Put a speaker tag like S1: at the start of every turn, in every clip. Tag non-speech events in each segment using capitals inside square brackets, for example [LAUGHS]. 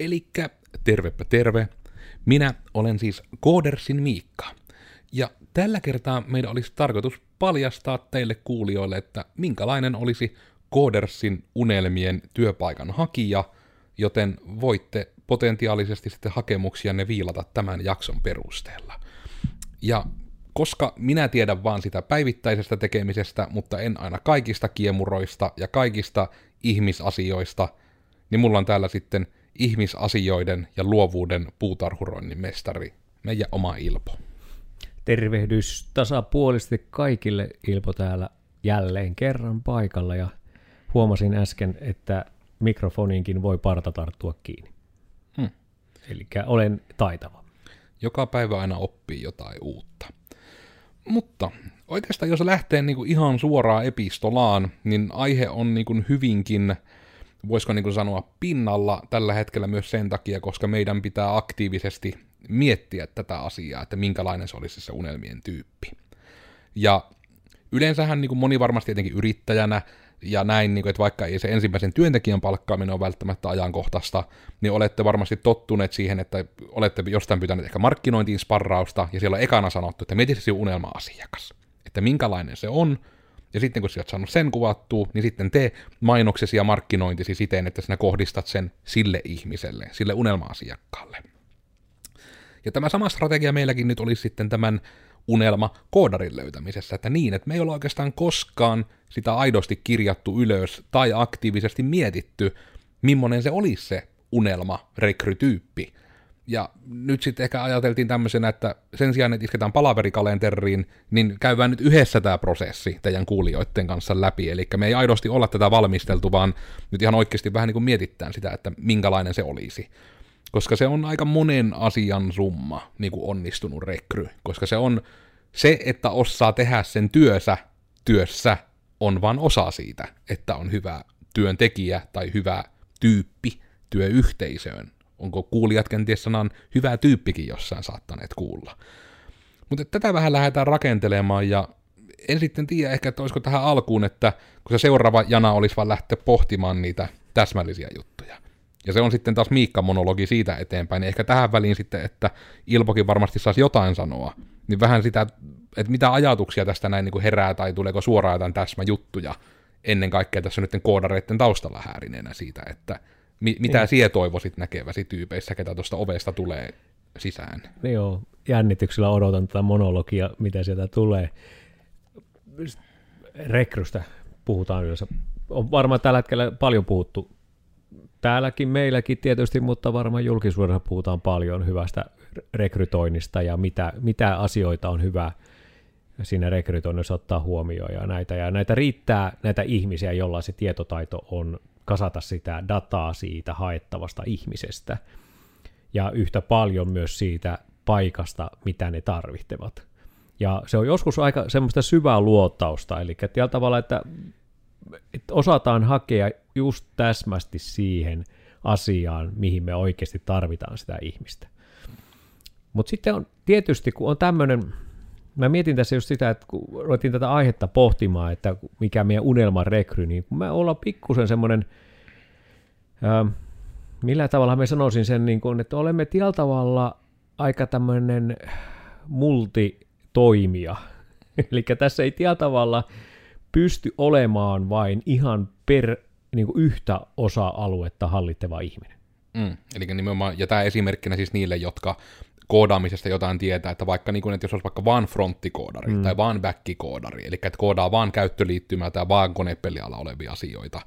S1: Elikkä tervepä terve. Minä olen siis Koodersin Miikka. Ja tällä kertaa meidän olisi tarkoitus paljastaa teille kuulijoille, että minkälainen olisi Koodersin unelmien työpaikan hakija, joten voitte potentiaalisesti sitten hakemuksianne viilata tämän jakson perusteella. Ja koska minä tiedän vaan sitä päivittäisestä tekemisestä, mutta en aina kaikista kiemuroista ja kaikista ihmisasioista, niin mulla on täällä sitten ihmisasioiden ja luovuuden puutarhuroinnin mestari, meidän oma Ilpo.
S2: Tervehdys tasapuolisesti kaikille Ilpo täällä jälleen kerran paikalla ja huomasin äsken, että mikrofoniinkin voi parta tarttua kiinni. Hmm. Eli olen taitava.
S1: Joka päivä aina oppii jotain uutta. Mutta oikeastaan jos lähtee niin kuin ihan suoraan epistolaan, niin aihe on niin kuin hyvinkin, voisiko niin kuin sanoa, pinnalla tällä hetkellä myös sen takia, koska meidän pitää aktiivisesti miettiä tätä asiaa, että minkälainen se olisi se unelmien tyyppi. Ja yleensähän niin kuin moni varmasti tietenkin yrittäjänä ja näin, niin kuin, että vaikka ei se ensimmäisen työntekijän palkkaaminen ole välttämättä ajankohtaista, niin olette varmasti tottuneet siihen, että olette jostain pyytäneet ehkä markkinointiin sparrausta, ja siellä on ekana sanottu, että mieti se unelma-asiakas, että minkälainen se on, ja sitten kun sä oot saanut sen kuvattua, niin sitten tee mainoksesi ja markkinointisi siten, että sinä kohdistat sen sille ihmiselle, sille unelma-asiakkaalle. Ja tämä sama strategia meilläkin nyt olisi sitten tämän unelma koodarin löytämisessä, että niin, että me ei olla oikeastaan koskaan sitä aidosti kirjattu ylös tai aktiivisesti mietitty, millainen se olisi se unelma rekrytyyppi. Ja nyt sitten ehkä ajateltiin tämmöisenä, että sen sijaan, että isketään palaverikalenteriin, niin käydään nyt yhdessä tämä prosessi teidän kuulijoiden kanssa läpi. Eli me ei aidosti olla tätä valmisteltu, vaan nyt ihan oikeasti vähän niin kuin mietitään sitä, että minkälainen se olisi koska se on aika monen asian summa, niin kuin onnistunut rekry, koska se on se, että osaa tehdä sen työssä, työssä on vain osa siitä, että on hyvä työntekijä tai hyvä tyyppi työyhteisöön. Onko kuulijat kenties sanan hyvä tyyppikin jossain saattaneet kuulla. Mutta tätä vähän lähdetään rakentelemaan ja en sitten tiedä ehkä, että olisiko tähän alkuun, että kun se seuraava jana olisi vaan lähteä pohtimaan niitä täsmällisiä juttuja. Ja se on sitten taas Miikka-monologi siitä eteenpäin, niin ehkä tähän väliin sitten, että Ilpokin varmasti saisi jotain sanoa, niin vähän sitä, että mitä ajatuksia tästä näin niin kuin herää, tai tuleeko suoraan jotain täsmäjuttuja, ennen kaikkea tässä nyt koodareiden taustalla häärineenä siitä, että mi- mitä niin. sie toivoisit näkeväsi tyypeissä, ketä tuosta ovesta tulee sisään.
S2: Niin joo, jännityksellä odotan tätä monologia, mitä sieltä tulee. Rekrystä puhutaan yleensä. On varmaan tällä hetkellä paljon puhuttu täälläkin meilläkin tietysti, mutta varmaan julkisuudessa puhutaan paljon hyvästä rekrytoinnista ja mitä, mitä asioita on hyvä siinä rekrytoinnissa ottaa huomioon ja näitä. Ja näitä riittää näitä ihmisiä, joilla se tietotaito on kasata sitä dataa siitä haettavasta ihmisestä ja yhtä paljon myös siitä paikasta, mitä ne tarvitsevat. Ja se on joskus aika semmoista syvää luottausta, eli tällä tavalla, että, että osataan hakea just täsmästi siihen asiaan, mihin me oikeasti tarvitaan sitä ihmistä. Mutta sitten on tietysti, kun on tämmöinen, mä mietin tässä just sitä, että kun ruvettiin tätä aihetta pohtimaan, että mikä meidän unelman rekry, niin kun me ollaan pikkusen semmoinen, äh, millä tavalla me sanoisin sen, niin kun, että olemme tällä tavalla aika tämmöinen multitoimija. [LAUGHS] Eli tässä ei tällä tavalla pysty olemaan vain ihan per niin kuin yhtä osa-aluetta hallittava ihminen.
S1: Mm, eli nimenomaan, ja tämä esimerkkinä siis niille, jotka koodaamisesta jotain tietää, että vaikka niin kuin, että jos olisi vaikka vaan fronttikoodari mm. tai vaan backikoodari, eli että koodaa vaan käyttöliittymää tai vaan konepeliala olevia asioita,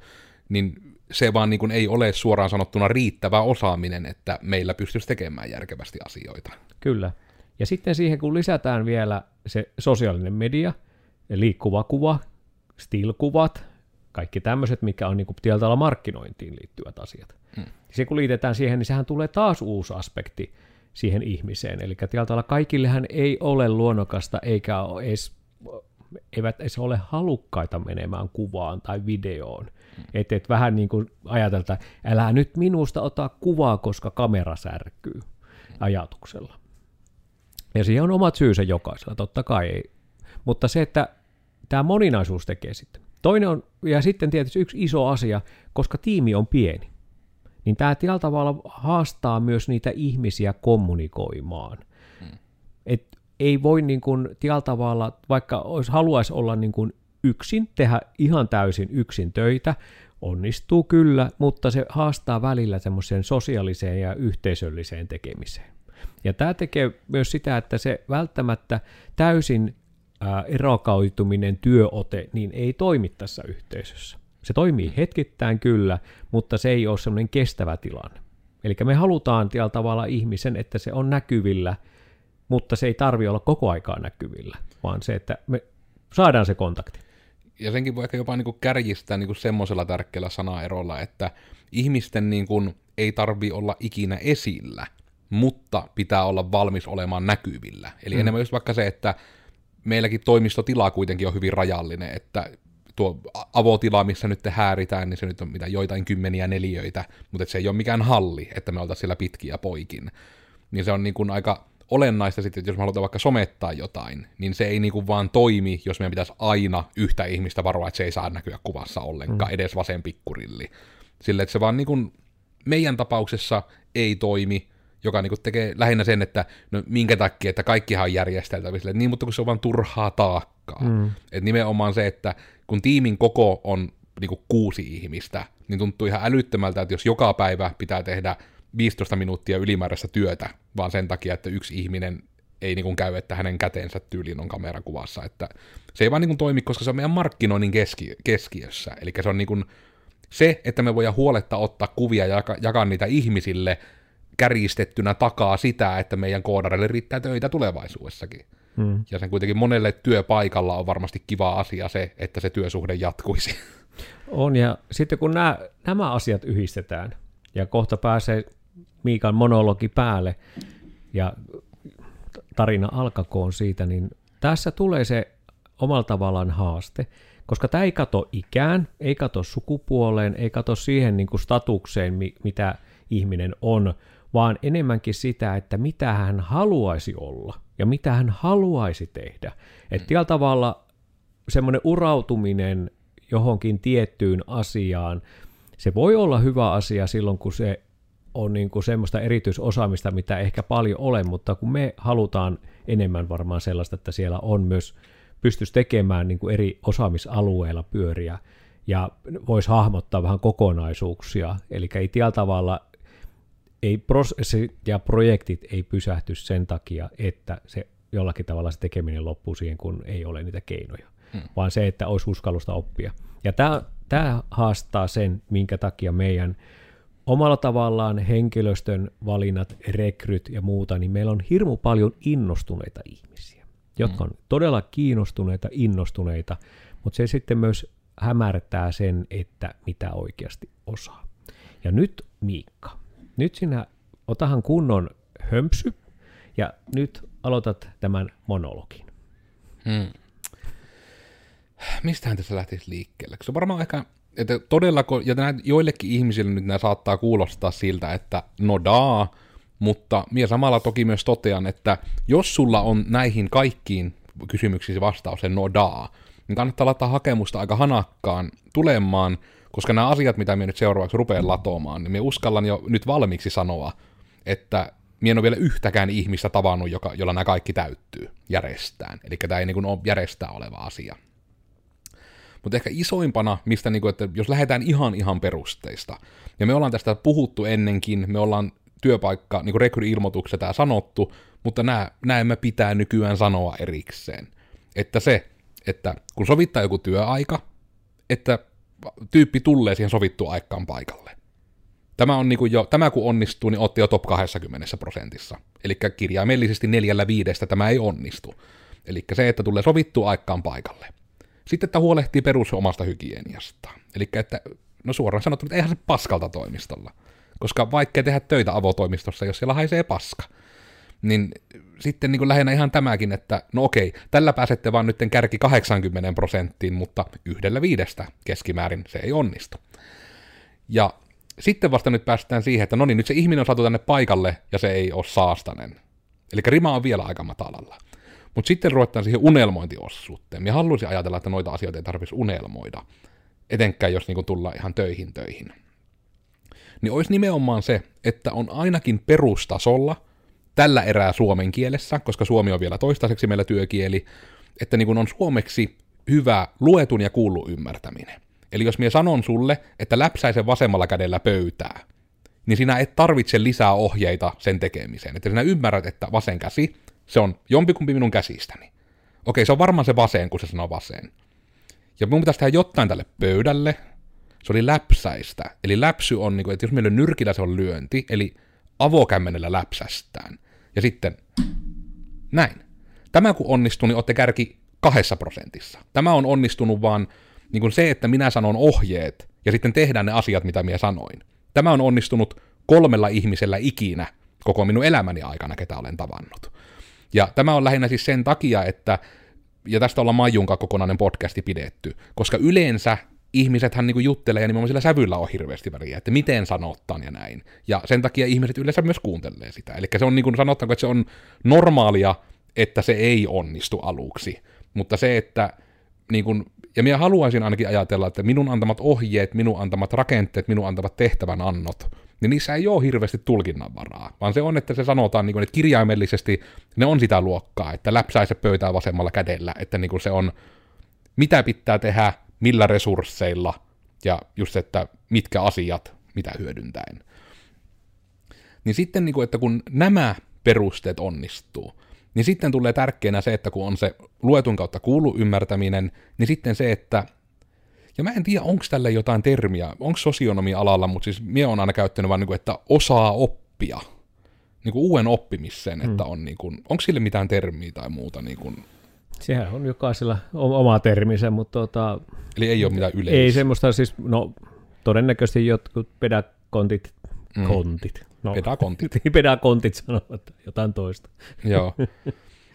S1: niin se vaan niin kuin ei ole suoraan sanottuna riittävä osaaminen, että meillä pystyisi tekemään järkevästi asioita.
S2: Kyllä. Ja sitten siihen, kun lisätään vielä se sosiaalinen media, liikkuva kuva, still-kuvat, kaikki tämmöiset, mikä on niin tietyllä markkinointiin liittyvät asiat. Hmm. Se kun liitetään siihen, niin sehän tulee taas uusi aspekti siihen ihmiseen. Eli tietyllä kaikillehän ei ole luonnokasta eikä ole edes, eivät edes ole halukkaita menemään kuvaan tai videoon. Hmm. Että et vähän niin kuin ajatelta, älä nyt minusta ota kuvaa, koska kamera särkyy ajatuksella. Ja siihen on omat syynsä jokaisella, totta kai ei. Mutta se, että tämä moninaisuus tekee sitten. Toinen on, ja sitten tietysti yksi iso asia, koska tiimi on pieni, niin tämä tällä tavalla haastaa myös niitä ihmisiä kommunikoimaan. Hmm. Et ei voi niin kuin tällä tavalla, vaikka olisi, haluaisi olla niin kuin yksin, tehdä ihan täysin yksin töitä, onnistuu kyllä, mutta se haastaa välillä semmoiseen sosiaaliseen ja yhteisölliseen tekemiseen. Ja tämä tekee myös sitä, että se välttämättä täysin erokautuminen työote niin ei toimi tässä yhteisössä. Se toimii hetkittäin kyllä, mutta se ei ole semmoinen kestävä tilanne. Eli me halutaan tällä tavalla ihmisen, että se on näkyvillä, mutta se ei tarvi olla koko aikaa näkyvillä, vaan se, että me saadaan se kontakti.
S1: Ja senkin voi ehkä jopa niin kuin kärjistää niin kuin semmoisella tärkeällä sanaerolla, että ihmisten niin kuin ei tarvi olla ikinä esillä, mutta pitää olla valmis olemaan näkyvillä. Eli mm. enemmän just vaikka se, että meilläkin toimistotila kuitenkin on hyvin rajallinen, että tuo avotila, missä nyt te hääritään, niin se nyt on mitä joitain kymmeniä neliöitä, mutta se ei ole mikään halli, että me oltaisiin siellä pitkiä poikin. Niin se on niin kuin aika olennaista sitten, että jos me halutaan vaikka somettaa jotain, niin se ei niin kuin vaan toimi, jos meidän pitäisi aina yhtä ihmistä varoa, että se ei saa näkyä kuvassa ollenkaan, mm. edes vasen pikkurilli. Sille, että se vaan niin kuin meidän tapauksessa ei toimi, joka niin kuin tekee lähinnä sen, että no minkä takia, että kaikkihan on järjesteltävissä, niin, mutta kun se on vaan turhaa taakkaa. Mm. Että nimenomaan se, että kun tiimin koko on niin kuin kuusi ihmistä, niin tuntuu ihan älyttömältä, että jos joka päivä pitää tehdä 15 minuuttia ylimääräistä työtä, vaan sen takia, että yksi ihminen ei niin kuin käy, että hänen käteensä tyyliin on kamerakuvassa. Että se ei vaan niin kuin toimi, koska se on meidän markkinoinnin keski- keskiössä. Eli se on niin kuin se, että me voidaan huoletta ottaa kuvia ja jaka- jakaa niitä ihmisille kärjistettynä takaa sitä, että meidän koodareille riittää töitä tulevaisuudessakin. Hmm. Ja sen kuitenkin monelle työpaikalla on varmasti kiva asia se, että se työsuhde jatkuisi.
S2: On, ja sitten kun nämä, nämä asiat yhdistetään, ja kohta pääsee Miikan monologi päälle, ja tarina alkakoon siitä, niin tässä tulee se omalla tavallaan haaste, koska tämä ei kato ikään, ei kato sukupuoleen, ei kato siihen niin kuin statukseen, mitä ihminen on, vaan enemmänkin sitä, että mitä hän haluaisi olla ja mitä hän haluaisi tehdä. Että tällä tavalla semmoinen urautuminen johonkin tiettyyn asiaan, se voi olla hyvä asia silloin, kun se on niin kuin semmoista erityisosaamista, mitä ehkä paljon ole, mutta kun me halutaan enemmän varmaan sellaista, että siellä on myös, pystyisi tekemään niin kuin eri osaamisalueilla pyöriä ja voisi hahmottaa vähän kokonaisuuksia, eli ei tällä tavalla ei prosessi ja projektit ei pysähty sen takia, että se jollakin tavalla se tekeminen loppuu siihen, kun ei ole niitä keinoja, hmm. vaan se, että olisi uskallusta oppia. Ja tämä, tämä haastaa sen, minkä takia meidän omalla tavallaan henkilöstön valinnat, rekryt ja muuta, niin meillä on hirmu paljon innostuneita ihmisiä, jotka on todella kiinnostuneita, innostuneita, mutta se sitten myös hämärtää sen, että mitä oikeasti osaa. Ja nyt Miikka, nyt sinä otahan kunnon hömpsy ja nyt aloitat tämän monologin. Hmm.
S1: Mistähän tässä lähtisi liikkeelle? Se on varmaan ehkä, että todella, ja joillekin ihmisille nyt nämä saattaa kuulostaa siltä, että no daa, mutta minä samalla toki myös totean, että jos sulla on näihin kaikkiin kysymyksiin vastaus, no daa, niin kannattaa laittaa hakemusta aika hanakkaan tulemaan, koska nämä asiat, mitä minä nyt seuraavaksi rupean latomaan, niin minä uskallan jo nyt valmiiksi sanoa, että minä en ole vielä yhtäkään ihmistä tavannut, joka, jolla nämä kaikki täyttyy järjestään. Eli tämä ei niin kuin ole järjestää oleva asia. Mutta ehkä isoimpana, mistä niin kuin, että jos lähdetään ihan ihan perusteista, ja me ollaan tästä puhuttu ennenkin, me ollaan työpaikka, niin kuin rekry-ilmoituksessa tämä sanottu, mutta nämä, nämä pitää nykyään sanoa erikseen. Että se, että kun sovittaa joku työaika, että tyyppi tulee siihen sovittuun aikaan paikalle. Tämä, on niin kuin jo, tämä kun onnistuu, niin otti jo top 20 prosentissa. Eli kirjaimellisesti neljällä viidestä tämä ei onnistu. Eli se, että tulee sovittua aikaan paikalle. Sitten, että huolehtii perus omasta hygieniasta. Eli että, no suoraan sanottuna, että eihän se paskalta toimistolla. Koska vaikka tehdä töitä avotoimistossa, jos siellä haisee paska niin sitten niin kuin lähinnä ihan tämäkin, että no okei, tällä pääsette vaan nyt kärki 80 prosenttiin, mutta yhdellä viidestä keskimäärin se ei onnistu. Ja sitten vasta nyt päästään siihen, että no niin, nyt se ihminen on saatu tänne paikalle ja se ei ole saastanen. Eli rima on vielä aika matalalla. Mutta sitten ruvetaan siihen unelmointiosuuteen. Minä haluaisin ajatella, että noita asioita ei tarvitsisi unelmoida. Etenkään jos niinku tullaan ihan töihin töihin. niin olisi nimenomaan se, että on ainakin perustasolla, tällä erää suomen kielessä, koska suomi on vielä toistaiseksi meillä työkieli, että niin kun on suomeksi hyvä luetun ja kuullut ymmärtäminen. Eli jos minä sanon sulle, että läpsäisen vasemmalla kädellä pöytää, niin sinä et tarvitse lisää ohjeita sen tekemiseen. Että sinä ymmärrät, että vasen käsi, se on jompikumpi minun käsistäni. Okei, se on varmaan se vasen, kun se sanoo vasen. Ja minun pitäisi tehdä jotain tälle pöydälle. Se oli läpsäistä. Eli läpsy on, niin kuin, että jos meillä on nyrkillä se on lyönti, eli avokämmenellä läpsästään. Ja sitten näin. Tämä kun onnistuu, niin olette kärki kahdessa prosentissa. Tämä on onnistunut vaan niin kuin se, että minä sanon ohjeet ja sitten tehdään ne asiat, mitä minä sanoin. Tämä on onnistunut kolmella ihmisellä ikinä koko minun elämäni aikana, ketä olen tavannut. Ja tämä on lähinnä siis sen takia, että, ja tästä ollaan Maijunka kokonainen podcasti pidetty, koska yleensä ihmisethän niin juttelee ja nimenomaan sillä sävyllä on hirveästi väliä, että miten sanottaan ja näin. Ja sen takia ihmiset yleensä myös kuuntelee sitä. Eli se on niin kuin että se on normaalia, että se ei onnistu aluksi. Mutta se, että niin kuin, ja minä haluaisin ainakin ajatella, että minun antamat ohjeet, minun antamat rakenteet, minun antamat tehtävän annot, niin niissä ei ole hirveästi tulkinnanvaraa, vaan se on, että se sanotaan, niin kuin, että kirjaimellisesti ne on sitä luokkaa, että läpsäise pöytää vasemmalla kädellä, että niin kuin se on, mitä pitää tehdä, millä resursseilla, ja just, että mitkä asiat, mitä hyödyntäen. Niin sitten, niin kuin, että kun nämä perusteet onnistuu, niin sitten tulee tärkeänä se, että kun on se luetun kautta kuulu ymmärtäminen, niin sitten se, että ja mä en tiedä, onko tälle jotain termiä, onko sosionomia-alalla, mutta siis minä olen aina käyttänyt vaan, niin kuin, että osaa oppia, niin kuin uuden oppimisen, että on niin kuin, onko sille mitään termiä tai muuta? Niin kuin...
S2: Sehän on jokaisella oma terminsä, mutta tota,
S1: Eli ei ole mitään yleistä.
S2: Ei semmoista siis, no todennäköisesti jotkut pedakontit, mm. kontit,
S1: No, pedakontit. [LAUGHS]
S2: pedakontit sanovat jotain toista.
S1: Joo,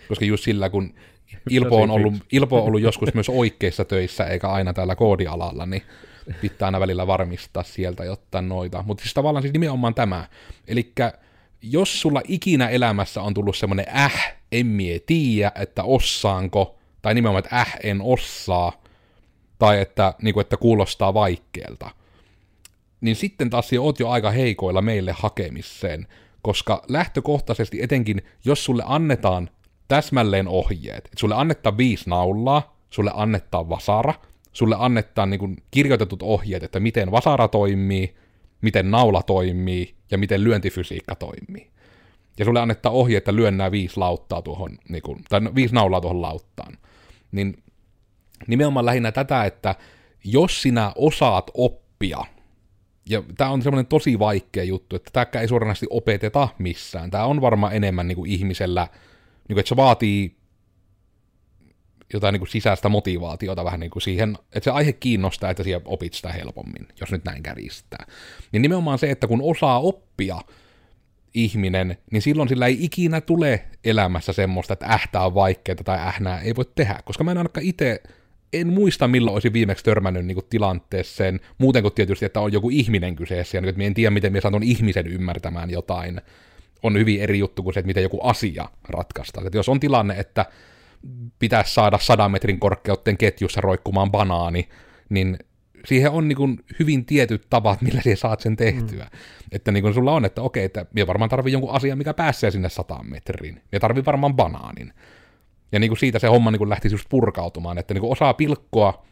S1: koska just sillä, kun [LAUGHS] Ilpo on, ollut, Ilpo on ollut joskus myös oikeissa töissä, eikä aina täällä koodialalla, niin pitää aina välillä varmistaa sieltä jotain noita. Mutta siis tavallaan siis nimenomaan tämä. Eli jos sulla ikinä elämässä on tullut semmoinen äh, en mie tiedä, että ossaanko, tai nimenomaan, että äh, en osaa, tai että, niin kuin, että kuulostaa vaikealta, niin sitten taas oot jo aika heikoilla meille hakemiseen, koska lähtökohtaisesti etenkin, jos sulle annetaan täsmälleen ohjeet, että sulle annetaan viisi naulaa, sulle annetaan vasara, sulle annetaan niin kuin kirjoitetut ohjeet, että miten vasara toimii, miten naula toimii ja miten lyöntifysiikka toimii. Ja sulle annetaan ohje, että lyön nämä viisi lauttaa tuohon, niin kuin, tai no, viisi naulaa tuohon lauttaan. Niin nimenomaan lähinnä tätä, että jos sinä osaat oppia ja tämä on semmoinen tosi vaikea juttu, että tämä ei suoranaisesti opeteta missään. Tämä on varmaan enemmän niin kuin ihmisellä, niin kuin, että se vaatii jotain niin kuin sisäistä motivaatiota vähän niin kuin siihen, että se aihe kiinnostaa, että siellä opit sitä helpommin, jos nyt näin kärjistää. Niin nimenomaan se, että kun osaa oppia ihminen, niin silloin sillä ei ikinä tule elämässä semmoista, että ähtää on vaikeaa tai ähnää ei voi tehdä, koska mä en ainakaan itse en muista milloin olisin viimeksi törmännyt niin kuin, tilanteeseen, muuten kuin tietysti, että on joku ihminen kyseessä, ja niin, että en tiedä, miten minä saan ihmisen ymmärtämään jotain, on hyvin eri juttu kuin se, että miten joku asia ratkaistaan. Että jos on tilanne, että pitäisi saada sadan metrin korkeuden ketjussa roikkumaan banaani, niin siihen on niin hyvin tietyt tavat, millä siihen saat sen tehtyä. Mm. Että niin sulla on, että okei, että minä varmaan tarvii jonkun asian, mikä pääsee sinne sataan metriin. Minä tarvii varmaan banaanin. Ja niin siitä se homma niin lähtisi just purkautumaan, että niin osaa pilkkoa,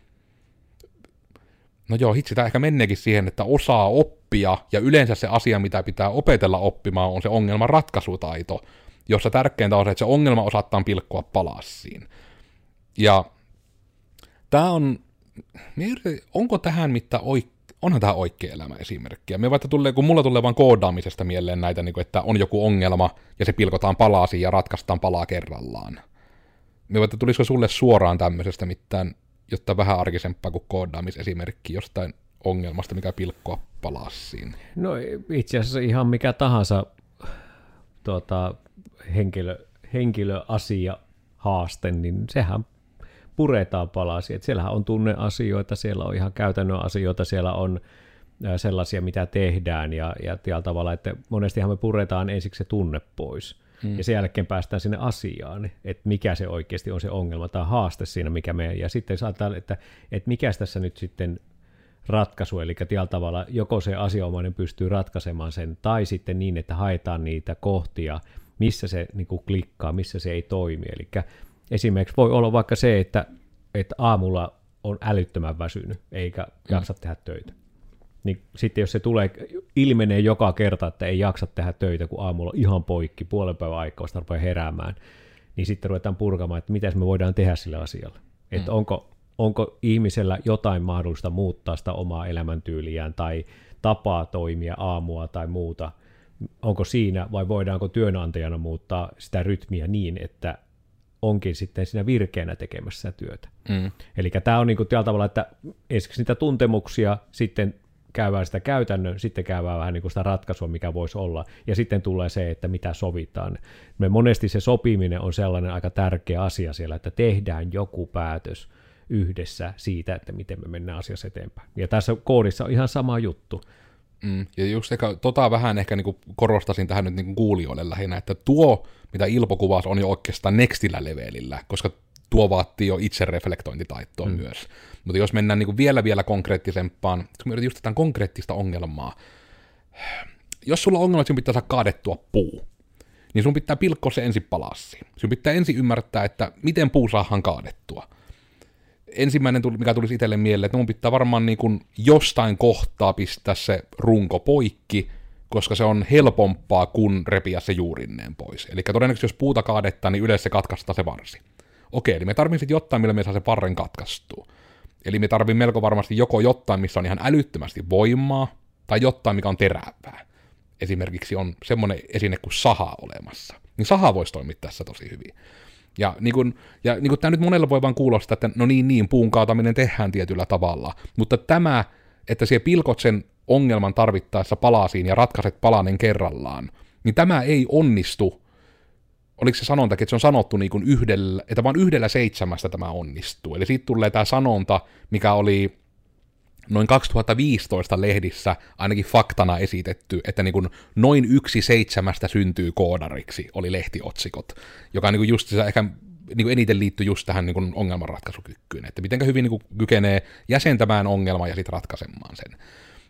S1: no joo, hitsi, tämä ehkä menneekin siihen, että osaa oppia, ja yleensä se asia, mitä pitää opetella oppimaan, on se ongelman ratkaisutaito, jossa tärkeintä on se, että se ongelma osataan pilkkoa palassiin. Ja tämä on, onko tähän mitään oikein, onhan tämä oikea elämä esimerkkiä. Me vaikka tulee, kun mulla tulee vain koodaamisesta mieleen näitä, niin kuin, että on joku ongelma ja se pilkotaan palasiin ja ratkaistaan palaa kerrallaan. Me että tulisiko sulle suoraan tämmöisestä mitään, jotta vähän arkisempaa kuin koodaamisesimerkki jostain ongelmasta, mikä pilkkoa palassiin?
S2: No itse asiassa ihan mikä tahansa tuota, henkilö, henkilöasia, haaste, niin sehän puretaan palasi. Että siellähän on tunneasioita, siellä on ihan käytännön asioita, siellä on sellaisia, mitä tehdään ja, ja tällä tavalla, että monestihan me puretaan ensiksi se tunne pois. Mm. Ja sen jälkeen päästään sinne asiaan, että mikä se oikeasti on se ongelma tai haaste siinä, mikä me, ja sitten saattaa, että, että mikä tässä nyt sitten ratkaisu, eli tällä tavalla joko se asianomainen pystyy ratkaisemaan sen, tai sitten niin, että haetaan niitä kohtia, missä se niin kuin klikkaa, missä se ei toimi. Eli esimerkiksi voi olla vaikka se, että, että aamulla on älyttömän väsynyt, eikä jaksa mm. tehdä töitä. Niin sitten jos se tulee, ilmenee joka kerta, että ei jaksa tehdä töitä, kun aamulla on ihan poikki, puolen päivän aikaa vasta rupeaa heräämään, niin sitten ruvetaan purkamaan, että mitä me voidaan tehdä sillä asialla. Mm. Että onko, onko ihmisellä jotain mahdollista muuttaa sitä omaa elämäntyyliään tai tapaa toimia aamua tai muuta, onko siinä vai voidaanko työnantajana muuttaa sitä rytmiä niin, että onkin sitten siinä virkeänä tekemässä työtä. Mm. Eli tämä on niin kuin tällä tavalla, että ensiksi niitä tuntemuksia, sitten käydään sitä käytännön, sitten käydään vähän niin kuin sitä ratkaisua, mikä voisi olla, ja sitten tulee se, että mitä sovitaan. Me monesti se sopiminen on sellainen aika tärkeä asia siellä, että tehdään joku päätös yhdessä siitä, että miten me mennään asiassa eteenpäin. Ja tässä koodissa on ihan sama juttu.
S1: Mm, ja just ehkä, tota vähän ehkä niin korostasin tähän nyt niin kuulijoille lähinnä, että tuo, mitä Ilpo kuvasi, on jo oikeastaan nextillä levelillä, koska tuo vaatii jo itse reflektointitaitoa mm. myös. Mutta jos mennään niin vielä vielä konkreettisempaan, kun me just tätä konkreettista ongelmaa, jos sulla on ongelma, että sun pitää saada kaadettua puu, niin sun pitää pilkkoa se ensin palasiin. Sun pitää ensin ymmärtää, että miten puu saadaan kaadettua. Ensimmäinen, mikä tulisi itselle mieleen, että mun pitää varmaan niin kuin jostain kohtaa pistää se runko poikki, koska se on helpompaa kuin repiä se juurinneen pois. Eli todennäköisesti jos puuta kaadettaa, niin yleensä se katkaistaan se varsi. Okei, eli me tarvitsemme jotain, millä me saa se parren katkaistua. Eli me tarvitsemme melko varmasti joko jotain, missä on ihan älyttömästi voimaa, tai jotain, mikä on terävää. Esimerkiksi on semmoinen esine kuin saha olemassa. Niin saha voisi toimia tässä tosi hyvin. Ja, niin kun, ja niin kun tämä nyt monella voi vaan kuulostaa, että no niin, niin, puun kaataminen tehdään tietyllä tavalla. Mutta tämä, että siellä pilkot sen ongelman tarvittaessa palasiin ja ratkaiset palanen kerrallaan, niin tämä ei onnistu oliko se sanontakin, että se on sanottu niin kuin yhdellä, että vain yhdellä seitsemästä tämä onnistuu. Eli siitä tulee tämä sanonta, mikä oli noin 2015 lehdissä ainakin faktana esitetty, että niin kuin noin yksi seitsemästä syntyy koodariksi, oli lehtiotsikot, joka niin kuin just se ehkä niin kuin eniten liittyy just tähän niin kuin ongelmanratkaisukykkyyn, että miten hyvin niin kuin kykenee jäsentämään ongelman ja sitten ratkaisemaan sen.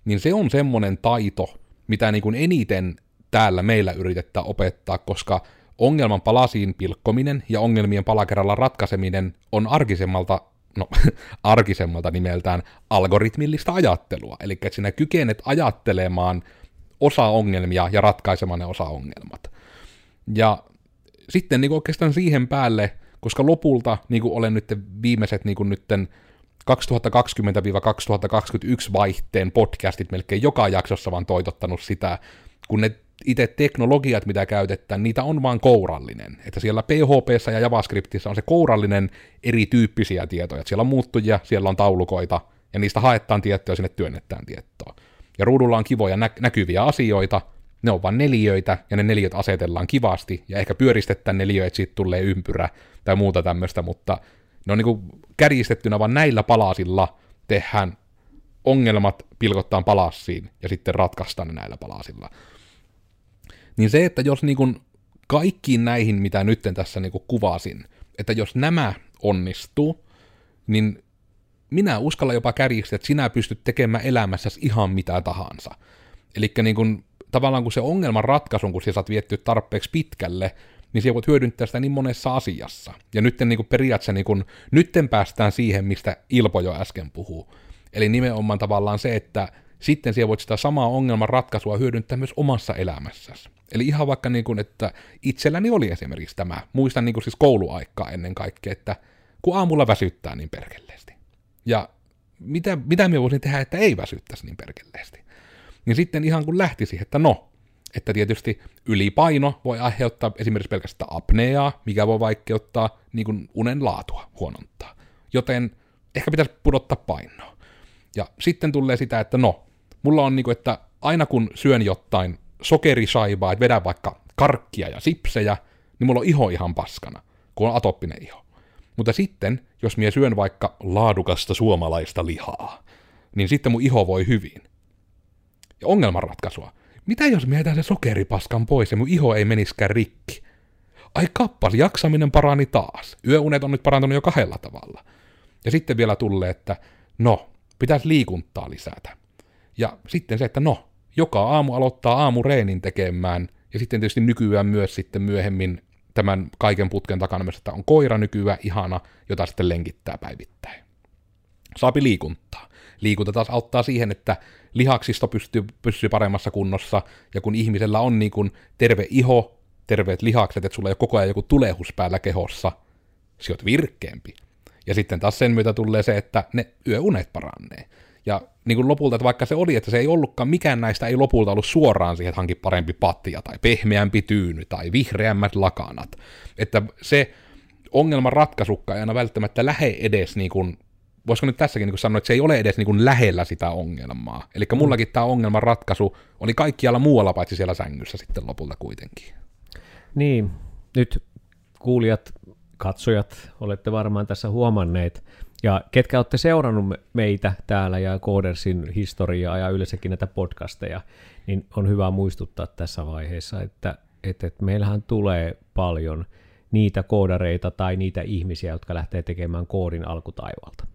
S1: Niin se on semmoinen taito, mitä niin kuin eniten täällä meillä yritetään opettaa, koska ongelman palasiin pilkkominen ja ongelmien palakerralla ratkaiseminen on arkisemmalta, no [LAUGHS] arkisemmalta nimeltään algoritmillista ajattelua. Eli että sinä kykenet ajattelemaan osa ongelmia ja ratkaisemaan ne osa ongelmat. Ja sitten niin oikeastaan siihen päälle, koska lopulta niin kuin olen nyt viimeiset niin kuin nytten 2020-2021 vaihteen podcastit melkein joka jaksossa vaan toitottanut sitä, kun ne itse teknologiat, mitä käytetään, niitä on vaan kourallinen. Että siellä PHP ja JavaScriptissa on se kourallinen erityyppisiä tietoja. Että siellä on muuttujia, siellä on taulukoita, ja niistä haetaan tietoa sinne työnnetään tietoa. Ja ruudulla on kivoja nä- näkyviä asioita, ne on vain neliöitä, ja ne neliöt asetellaan kivasti, ja ehkä pyöristetään neliöitä, siitä tulee ympyrä tai muuta tämmöistä, mutta ne on niin kärjistettynä vaan näillä palasilla tehdään ongelmat pilkottaan palassiin, ja sitten ratkaistaan ne näillä palasilla. Niin se, että jos niin kuin kaikkiin näihin, mitä nyt tässä niin kuin kuvasin, että jos nämä onnistuu, niin minä uskalla jopa kärjistää, että sinä pystyt tekemään elämässäsi ihan mitä tahansa. Eli niin kun, tavallaan kun se ongelman ratkaisun, kun sinä saat viettyä tarpeeksi pitkälle, niin sinä voit hyödyntää sitä niin monessa asiassa. Ja nyt niin periaatteessa niin kun, nytten päästään siihen, mistä Ilpo jo äsken puhuu. Eli nimenomaan tavallaan se, että sitten siellä voit sitä samaa ongelman ratkaisua hyödyntää myös omassa elämässäsi. Eli ihan vaikka niin kuin, että itselläni oli esimerkiksi tämä, muistan niin kuin siis kouluaikaa ennen kaikkea, että kun aamulla väsyttää niin perkelleesti. Ja mitä, mitä minä voisin tehdä, että ei väsyttäisi niin perkelleesti. Niin sitten ihan kun lähti siihen, että no, että tietysti ylipaino voi aiheuttaa esimerkiksi pelkästään apneaa, mikä voi vaikeuttaa niin kuin unen laatua, huonontaa. Joten ehkä pitäisi pudottaa painoa. Ja sitten tulee sitä, että no, mulla on niin kuin, että aina kun syön jotain sokerisaibaa, että vedän vaikka karkkia ja sipsejä, niin mulla on iho ihan paskana, kun on atoppinen iho. Mutta sitten, jos mie syön vaikka laadukasta suomalaista lihaa, niin sitten mun iho voi hyvin. Ja ongelmanratkaisua. Mitä jos mietitään se sokeripaskan pois ja mun iho ei meniskään rikki? Ai kappas, jaksaminen parani taas. Yöunet on nyt parantunut jo kahdella tavalla. Ja sitten vielä tulee, että no, pitäisi liikuntaa lisätä. Ja sitten se, että no, joka aamu aloittaa aamureenin tekemään, ja sitten tietysti nykyään myös sitten myöhemmin tämän kaiken putken takana myös, että on koira nykyään ihana, jota sitten lenkittää päivittäin. Saapi liikuntaa. Liikunta taas auttaa siihen, että lihaksisto pystyy, pysyy paremmassa kunnossa, ja kun ihmisellä on niin kuin terve iho, terveet lihakset, että sulla ei ole koko ajan joku tulehus päällä kehossa, sä oot virkkeempi. Ja sitten taas sen myötä tulee se, että ne yöunet parannee. Ja niin kuin lopulta, että vaikka se oli, että se ei ollutkaan, mikään näistä ei lopulta ollut suoraan siihen, että hanki parempi pattia, tai pehmeämpi tyyny, tai vihreämmät lakanat. Että se ongelman ratkaisukka ei aina välttämättä lähe edes niin kuin voisiko nyt tässäkin niin sanoa, että se ei ole edes niin lähellä sitä ongelmaa. Eli mm. mullakin tämä ongelman ratkaisu oli kaikkialla muualla paitsi siellä sängyssä sitten lopulta kuitenkin.
S2: Niin, nyt kuulijat, katsojat, olette varmaan tässä huomanneet, ja ketkä olette seurannut meitä täällä ja Codersin historiaa ja yleensäkin näitä podcasteja, niin on hyvä muistuttaa tässä vaiheessa, että, että, että meillähän tulee paljon niitä koodareita tai niitä ihmisiä, jotka lähtee tekemään koodin alkutaivalta.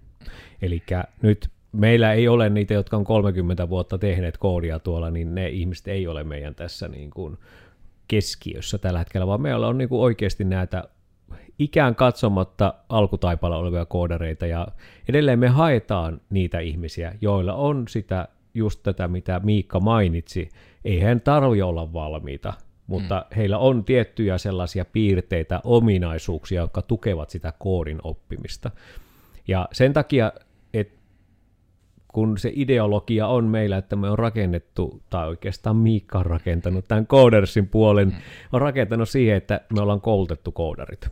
S2: Eli nyt meillä ei ole niitä, jotka on 30 vuotta tehneet koodia tuolla, niin ne ihmiset ei ole meidän tässä niin kuin keskiössä tällä hetkellä, vaan meillä on niin kuin oikeasti näitä ikään katsomatta alkutaipalla olevia koodareita, ja edelleen me haetaan niitä ihmisiä, joilla on sitä just tätä, mitä Miikka mainitsi. Ei hän tarvitse olla valmiita, mutta mm. heillä on tiettyjä sellaisia piirteitä, ominaisuuksia, jotka tukevat sitä koodin oppimista. Ja sen takia, että kun se ideologia on meillä, että me on rakennettu, tai oikeastaan Miikka on rakentanut tämän Codersin puolen, mm. on rakentanut siihen, että me ollaan koulutettu koodarit.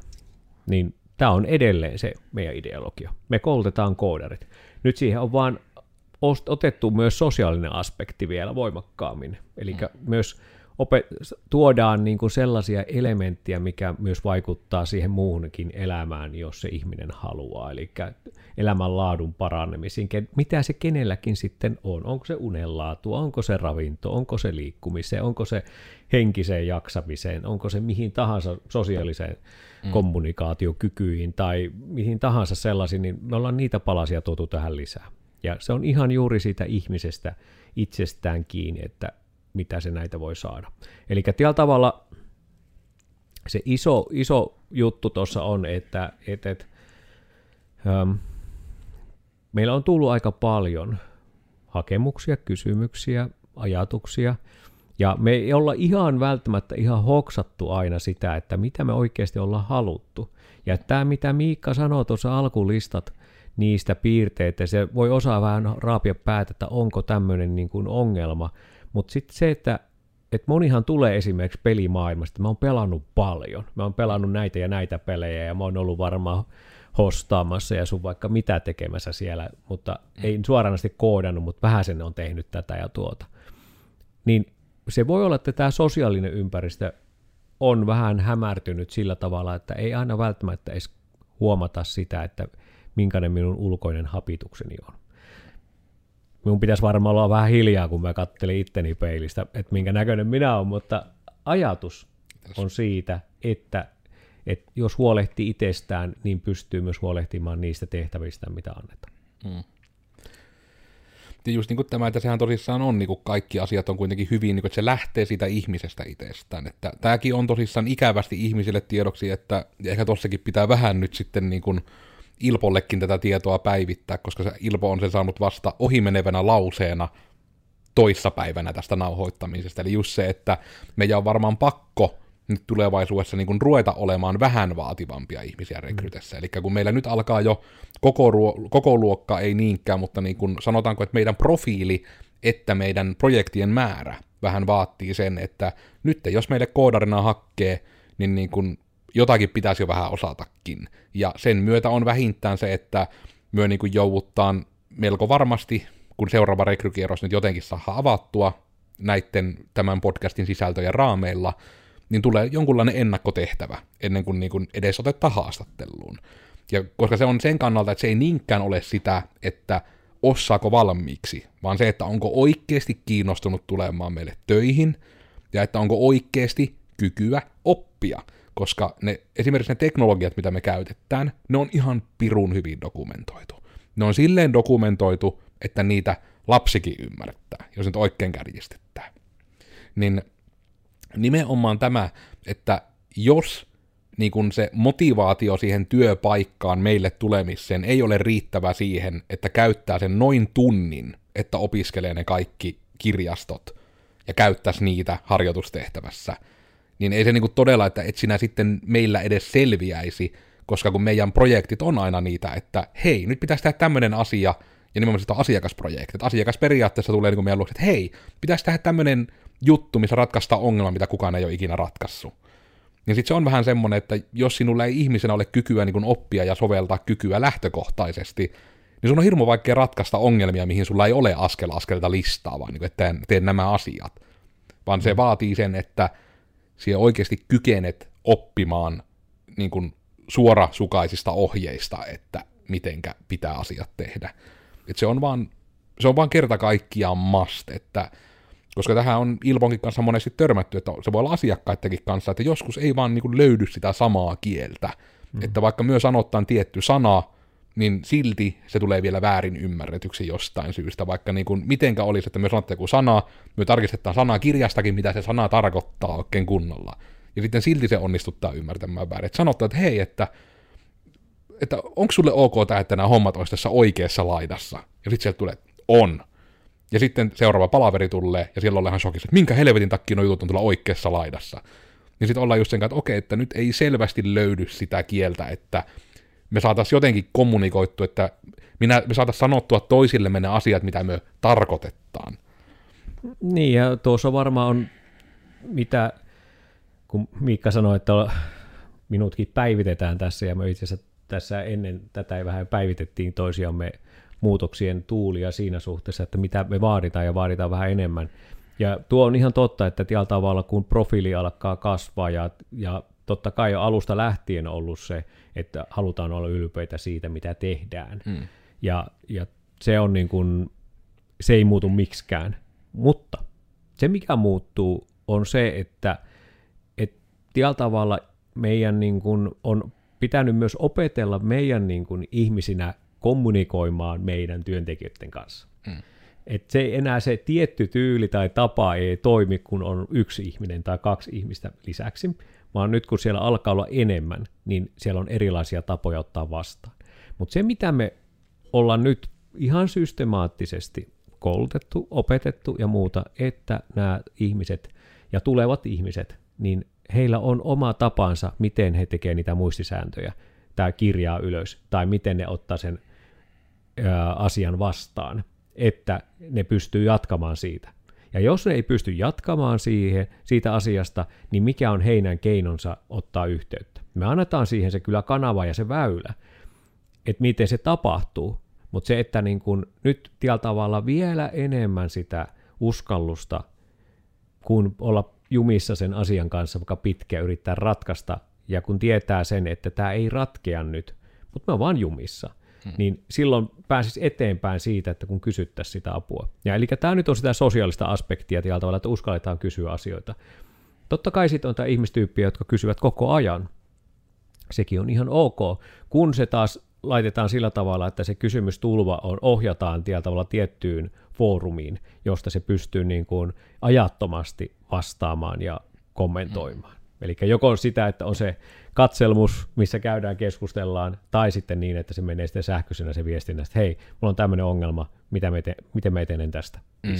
S2: Niin tämä on edelleen se meidän ideologia. Me koulutetaan koodarit. Nyt siihen on vaan otettu myös sosiaalinen aspekti vielä voimakkaammin. Eli mm. myös opet- tuodaan niin kuin sellaisia elementtejä, mikä myös vaikuttaa siihen muuhunkin elämään, jos se ihminen haluaa, eli elämänlaadun paranemisiin, mitä se kenelläkin sitten on, onko se unenlaatu, onko se ravinto, onko se liikkumiseen, onko se henkiseen jaksamiseen, onko se mihin tahansa sosiaaliseen mm. Kommunikaatiokykyihin tai mihin tahansa sellaisiin, niin me ollaan niitä palasia tuotu tähän lisää. Ja se on ihan juuri siitä ihmisestä itsestään kiinni, että mitä se näitä voi saada. Eli tällä tavalla se iso, iso juttu tuossa on, että et, et, ähm, meillä on tullut aika paljon hakemuksia, kysymyksiä, ajatuksia, ja me ei olla ihan välttämättä ihan hoksattu aina sitä, että mitä me oikeasti ollaan haluttu. Ja tämä, mitä Miikka sanoi tuossa alkulistat niistä piirteitä, se voi osaa vähän raapia päätä, että onko tämmöinen niin kuin ongelma, mutta sitten se, että et monihan tulee esimerkiksi pelimaailmasta, mä oon pelannut paljon, mä oon pelannut näitä ja näitä pelejä ja mä oon ollut varmaan hostaamassa ja sun vaikka mitä tekemässä siellä, mutta ei suoranaisesti koodannut, mutta vähän sen on tehnyt tätä ja tuota. Niin se voi olla, että tämä sosiaalinen ympäristö on vähän hämärtynyt sillä tavalla, että ei aina välttämättä edes huomata sitä, että minkälainen minun ulkoinen hapitukseni on minun pitäisi varmaan olla vähän hiljaa, kun mä kattelin itteni peilistä, että minkä näköinen minä olen, mutta ajatus on siitä, että, että jos huolehtii itsestään, niin pystyy myös huolehtimaan niistä tehtävistä, mitä annetaan. Hmm.
S1: Ja just niin kuin tämä, että sehän tosissaan on, niin kuin kaikki asiat on kuitenkin hyvin, niin kuin, että se lähtee siitä ihmisestä itsestään. Että tämäkin on tosissaan ikävästi ihmisille tiedoksi, että ehkä tossakin pitää vähän nyt sitten niin kuin, Ilpollekin tätä tietoa päivittää, koska se Ilpo on sen saanut vasta ohimenevänä lauseena toissapäivänä tästä nauhoittamisesta. Eli just se, että meidän on varmaan pakko nyt tulevaisuudessa niin kuin ruveta olemaan vähän vaativampia ihmisiä rekrytessä. Mm. Eli kun meillä nyt alkaa jo koko, ruo- koko luokka, ei niinkään, mutta niin kuin sanotaanko, että meidän profiili, että meidän projektien määrä vähän vaatii sen, että nyt jos meille koodarina hakkee, niin, niin kuin jotakin pitäisi jo vähän osatakin. Ja sen myötä on vähintään se, että myö niin jouduttaan melko varmasti, kun seuraava rekrykierros nyt jotenkin saa avattua näiden tämän podcastin sisältöjen raameilla, niin tulee jonkunlainen ennakkotehtävä ennen kuin, niin kuin edes otetaan haastatteluun. Ja koska se on sen kannalta, että se ei niinkään ole sitä, että osaako valmiiksi, vaan se, että onko oikeasti kiinnostunut tulemaan meille töihin, ja että onko oikeasti kykyä oppia koska ne, esimerkiksi ne teknologiat, mitä me käytetään, ne on ihan pirun hyvin dokumentoitu. Ne on silleen dokumentoitu, että niitä lapsikin ymmärtää, jos nyt oikein kärjistettää. Niin nimenomaan tämä, että jos niin kun se motivaatio siihen työpaikkaan meille tulemiseen ei ole riittävä siihen, että käyttää sen noin tunnin, että opiskelee ne kaikki kirjastot ja käyttäisi niitä harjoitustehtävässä, niin ei se niin todella, että et sinä sitten meillä edes selviäisi, koska kun meidän projektit on aina niitä, että hei, nyt pitäisi tehdä tämmöinen asia, ja nimenomaan sitä asiakasprojektit. Asiakas tulee niin meidän luokse, että hei, pitäisi tehdä tämmöinen juttu, missä ratkaista ongelma, mitä kukaan ei ole ikinä ratkaissut. Niin sitten se on vähän semmoinen, että jos sinulla ei ihmisenä ole kykyä niin kuin oppia ja soveltaa kykyä lähtökohtaisesti, niin sun on hirmu vaikea ratkaista ongelmia, mihin sulla ei ole askel askelta listaa, vaan niin kuin, että teen nämä asiat. Vaan se mm. vaatii sen, että siellä oikeasti kykenet oppimaan niin kuin suorasukaisista ohjeista, että mitenkä pitää asiat tehdä. Et se on vaan, se on vaan kerta kaikkiaan must, että koska tähän on Ilponkin kanssa monesti törmätty, että se voi olla asiakkaidenkin kanssa, että joskus ei vaan niin löydy sitä samaa kieltä. Mm. Että vaikka myös sanotaan tietty sana, niin silti se tulee vielä väärin ymmärretyksi jostain syystä, vaikka niin kuin mitenkä olisi, että me sanotte joku sana, me tarkistetaan sanaa kirjastakin, mitä se sana tarkoittaa oikein kunnolla. Ja sitten silti se onnistuttaa ymmärtämään väärin. Että sanotaan, että hei, että, että onko sulle ok tämä, että nämä hommat olisi tässä oikeassa laidassa? Ja sitten sieltä tulee, on. Ja sitten seuraava palaveri tulee, ja siellä ollaan ihan shokissa, että minkä helvetin takia nuo jutut on tulla oikeassa laidassa. Ja sitten ollaan just sen kanssa, että okei, että nyt ei selvästi löydy sitä kieltä, että me saataisiin jotenkin kommunikoittu, että minä, me saataisiin sanottua toisillemme ne asiat, mitä me tarkoitetaan.
S2: Niin, ja tuossa varmaan on, mitä, kun Miikka sanoi, että minutkin päivitetään tässä, ja me itse asiassa tässä ennen tätä vähän päivitettiin toisiamme muutoksien tuulia siinä suhteessa, että mitä me vaaditaan ja vaaditaan vähän enemmän. Ja tuo on ihan totta, että tällä tavalla kun profiili alkaa kasvaa ja, ja totta kai jo alusta lähtien ollut se, että halutaan olla ylpeitä siitä, mitä tehdään. Mm. Ja, ja se on niin kuin, se ei muutu miksikään. Mutta se, mikä muuttuu, on se, että, tällä tavalla meidän niin kuin on pitänyt myös opetella meidän niin kuin ihmisinä kommunikoimaan meidän työntekijöiden kanssa. Mm. Et se enää se tietty tyyli tai tapa ei toimi, kun on yksi ihminen tai kaksi ihmistä lisäksi, vaan nyt kun siellä alkaa olla enemmän, niin siellä on erilaisia tapoja ottaa vastaan. Mutta se, mitä me ollaan nyt ihan systemaattisesti koulutettu, opetettu ja muuta, että nämä ihmiset ja tulevat ihmiset, niin heillä on oma tapansa, miten he tekevät niitä muistisääntöjä tai kirjaa ylös, tai miten ne ottaa sen asian vastaan, että ne pystyy jatkamaan siitä. Ja jos ne ei pysty jatkamaan siihen, siitä asiasta, niin mikä on heidän keinonsa ottaa yhteyttä? Me annetaan siihen se kyllä kanava ja se väylä, että miten se tapahtuu, mutta se, että niin kun nyt tällä tavalla vielä enemmän sitä uskallusta, kun olla jumissa sen asian kanssa vaikka pitkään yrittää ratkaista, ja kun tietää sen, että tämä ei ratkea nyt, mutta me on vaan jumissa – hmm. niin silloin pääsisi eteenpäin siitä, että kun kysyttäisiin sitä apua. Ja eli tämä nyt on sitä sosiaalista aspektia tällä tavalla, että uskalletaan kysyä asioita. Totta kai sitten on tämä ihmistyyppiä, jotka kysyvät koko ajan. Sekin on ihan ok, kun se taas laitetaan sillä tavalla, että se kysymystulva on, ohjataan tällä tavalla tiettyyn foorumiin, josta se pystyy niin kuin ajattomasti vastaamaan ja kommentoimaan. Eli joko sitä, että on se katselmus, missä käydään, keskustellaan, tai sitten niin, että se menee sitten sähköisenä se viestinnä, että hei, mulla on tämmöinen ongelma, mitä me te- miten me etenen tästä. Mm.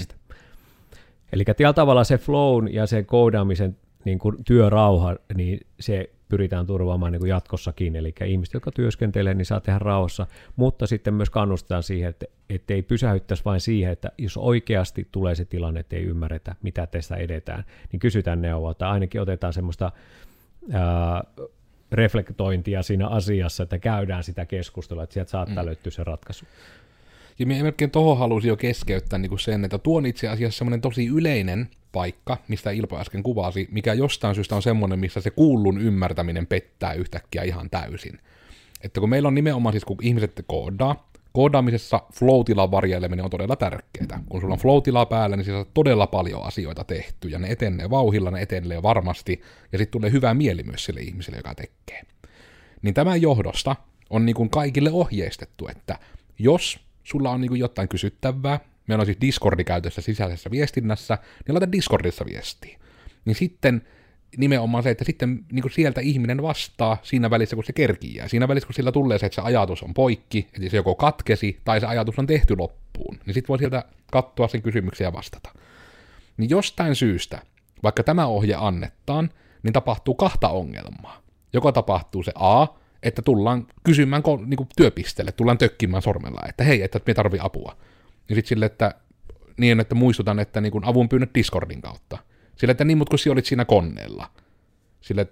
S2: Eli tällä tavalla se flow ja se koodaamisen niin kuin työrauha, niin se pyritään turvaamaan niin kuin jatkossakin, eli ihmiset, jotka työskentelee, niin saa tehdä rauhassa, mutta sitten myös kannustetaan siihen, että ei pysähyttäisi vain siihen, että jos oikeasti tulee se tilanne, että ei ymmärretä, mitä tästä edetään, niin kysytään neuvoa, tai ainakin otetaan semmoista ää, reflektointia siinä asiassa, että käydään sitä keskustelua, että sieltä saattaa mm. löytyä se ratkaisu.
S1: Ja minä melkein tuohon halusin jo keskeyttää niin kuin sen, että tuo on itse asiassa semmoinen tosi yleinen paikka, mistä Ilpo äsken kuvasi, mikä jostain syystä on semmoinen, missä se kuullun ymmärtäminen pettää yhtäkkiä ihan täysin. Että kun meillä on nimenomaan siis, kun ihmiset koodaa, koodaamisessa flow-tilan varjeleminen on todella tärkeää. Kun sulla on flow päällä, niin siellä on todella paljon asioita tehty, ja ne etenee vauhilla, ne etenee varmasti, ja sitten tulee hyvä mieli myös sille ihmiselle, joka tekee. Niin tämän johdosta on niin kuin kaikille ohjeistettu, että jos sulla on niin kuin jotain kysyttävää, meillä on siis Discordi käytössä sisäisessä viestinnässä, niin laita Discordissa viestiä. Niin sitten nimenomaan se, että sitten niin kuin sieltä ihminen vastaa siinä välissä, kun se kerkii. Ja siinä välissä, kun sillä tulee se, että se ajatus on poikki, että se joko katkesi tai se ajatus on tehty loppuun, niin sitten voi sieltä katsoa sen kysymyksiä ja vastata. Niin jostain syystä, vaikka tämä ohje annetaan, niin tapahtuu kahta ongelmaa. Joko tapahtuu se A, että tullaan kysymään niin kuin työpisteelle, tullaan tökkimään sormella, että hei, että me tarvii apua. Ja sitten sille, että niin, että muistutan, että niin avun pyynnöt Discordin kautta. Sillä, että niin, mutta kun olit siinä koneella. Sillä,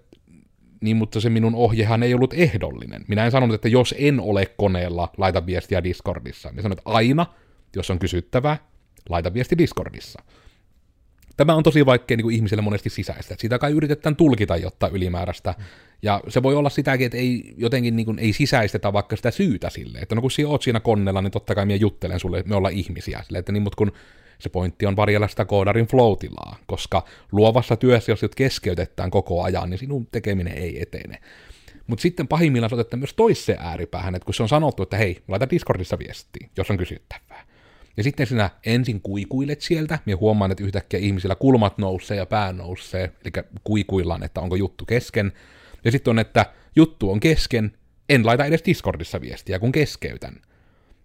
S1: niin, mutta se minun ohjehan ei ollut ehdollinen. Minä en sanonut, että jos en ole koneella, laita viestiä Discordissa. Minä sanoin, että aina, jos on kysyttävää, laita viesti Discordissa. Tämä on tosi vaikea niin kuin ihmiselle monesti sisäistä. Sitä kai yritetään tulkita jotta ylimääräistä. Ja se voi olla sitäkin, että ei jotenkin niin kuin, ei sisäistetä vaikka sitä syytä sille. Että no kun sinä oot siinä konnella, niin totta kai minä juttelen sulle, että me ollaan ihmisiä. Sille, että niin, mutta kun se pointti on varjella sitä koodarin flow koska luovassa työssä, jos jot keskeytetään koko ajan, niin sinun tekeminen ei etene. Mutta sitten pahimmillaan se otetaan myös toiseen ääripäähän, että kun se on sanottu, että hei, laita Discordissa viestiä, jos on kysyttävää. Ja sitten sinä ensin kuikuilet sieltä, ja huomaan, että yhtäkkiä ihmisillä kulmat nousee ja pää nousee, eli kuikuillaan, että onko juttu kesken. Ja sitten on, että juttu on kesken, en laita edes Discordissa viestiä, kun keskeytän.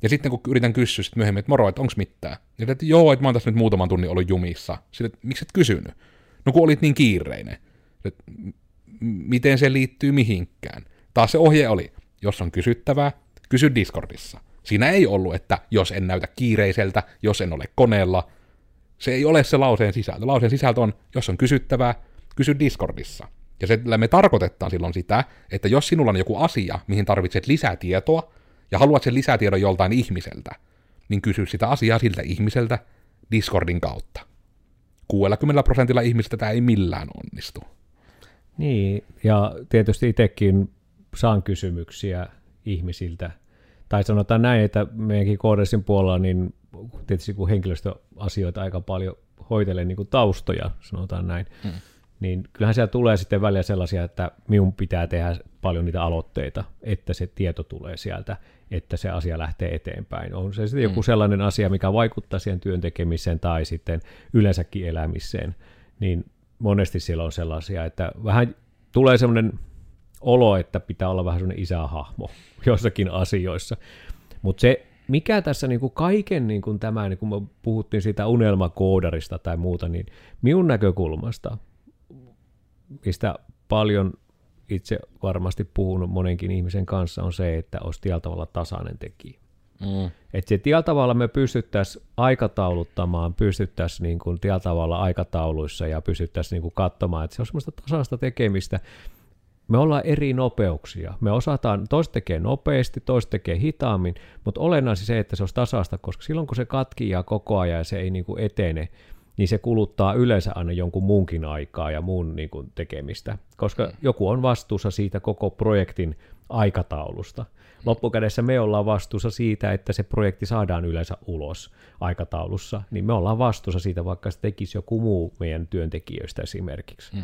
S1: Ja sitten kun yritän kysyä sit myöhemmin, että moro, että onks mitään? Ja että joo, että mä oon tässä nyt muutaman tunnin ollut jumissa. Sitten, että miksi et kysynyt? No kun olit niin kiireinen. Että miten se liittyy mihinkään? Taas se ohje oli, jos on kysyttävää, kysy Discordissa. Siinä ei ollut, että jos en näytä kiireiseltä, jos en ole koneella. Se ei ole se lauseen sisältö. Lauseen sisältö on, jos on kysyttävää, kysy Discordissa. Ja se me tarkoitetaan silloin sitä, että jos sinulla on joku asia, mihin tarvitset lisää tietoa, ja haluat sen lisätiedon joltain ihmiseltä, niin kysy sitä asiaa siltä ihmiseltä Discordin kautta. 60 prosentilla ihmistä tämä ei millään onnistu.
S2: Niin, ja tietysti itsekin saan kysymyksiä ihmisiltä. Tai sanotaan näin, että meidänkin koodesin puolella, niin tietysti kun henkilöstöasioita aika paljon hoitelee niin kuin taustoja, sanotaan näin, hmm niin kyllähän siellä tulee sitten välillä sellaisia, että minun pitää tehdä paljon niitä aloitteita, että se tieto tulee sieltä, että se asia lähtee eteenpäin. On se sitten mm. joku sellainen asia, mikä vaikuttaa siihen työn tekemiseen tai sitten yleensäkin elämiseen, niin monesti siellä on sellaisia, että vähän tulee sellainen olo, että pitää olla vähän sellainen isähahmo [LAUGHS] jossakin asioissa. Mutta se, mikä tässä niin kuin kaiken niin kuin tämä, niin kun me puhuttiin siitä unelmakoodarista tai muuta, niin minun näkökulmasta mistä paljon itse varmasti puhunut monenkin ihmisen kanssa, on se, että olisi tietyllä tavalla tasainen tekijä. Mm. Että se tietyllä tavalla me pystyttäisiin aikatauluttamaan, pystyttäisiin niin kuin tietyllä tavalla aikatauluissa ja pystyttäisiin niin kuin katsomaan, että se on semmoista tasaista tekemistä. Me ollaan eri nopeuksia. Me osataan, toiset tekee nopeasti, toiset tekee hitaammin, mutta olennaisesti se, että se olisi tasaista, koska silloin kun se katkii ja koko ajan ja se ei niin kuin etene, niin se kuluttaa yleensä aina jonkun muunkin aikaa ja muun niin kuin, tekemistä, koska mm. joku on vastuussa siitä koko projektin aikataulusta. Loppukädessä me ollaan vastuussa siitä, että se projekti saadaan yleensä ulos aikataulussa, niin me ollaan vastuussa siitä, vaikka se tekisi joku muu meidän työntekijöistä esimerkiksi. Mm.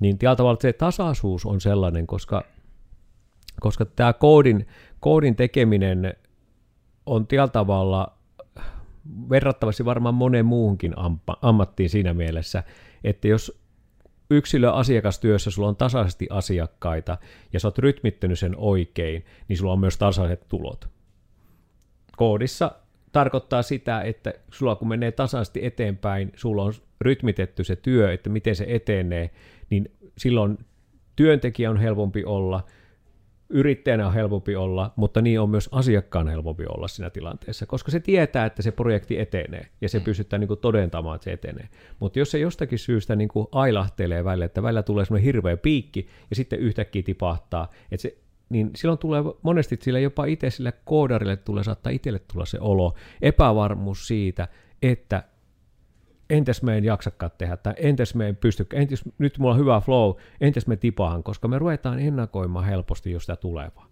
S2: Niin tällä tavalla se tasaisuus on sellainen, koska, koska tämä koodin, koodin tekeminen on tällä tavalla verrattavasti varmaan moneen muuhunkin ammattiin siinä mielessä, että jos yksilö asiakastyössä sulla on tasaisesti asiakkaita ja sä oot rytmittänyt sen oikein, niin sulla on myös tasaiset tulot. Koodissa tarkoittaa sitä, että sulla kun menee tasaisesti eteenpäin, sulla on rytmitetty se työ, että miten se etenee, niin silloin työntekijä on helpompi olla, yrittäjänä on helpompi olla, mutta niin on myös asiakkaan helpompi olla siinä tilanteessa, koska se tietää, että se projekti etenee ja se mm. pystytään niin kuin todentamaan, että se etenee. Mutta jos se jostakin syystä niin kuin ailahtelee välillä, että välillä tulee semmoinen hirveä piikki ja sitten yhtäkkiä tipahtaa, että se, niin silloin tulee monesti sille jopa itse sille koodarille tulee, saattaa itselle tulla se olo, epävarmuus siitä, että entäs me en jaksakaan tehdä, tai entäs me en pysty, entäs nyt mulla on hyvä flow, entäs me tipahan, koska me ruvetaan ennakoimaan helposti jo sitä tulevaa.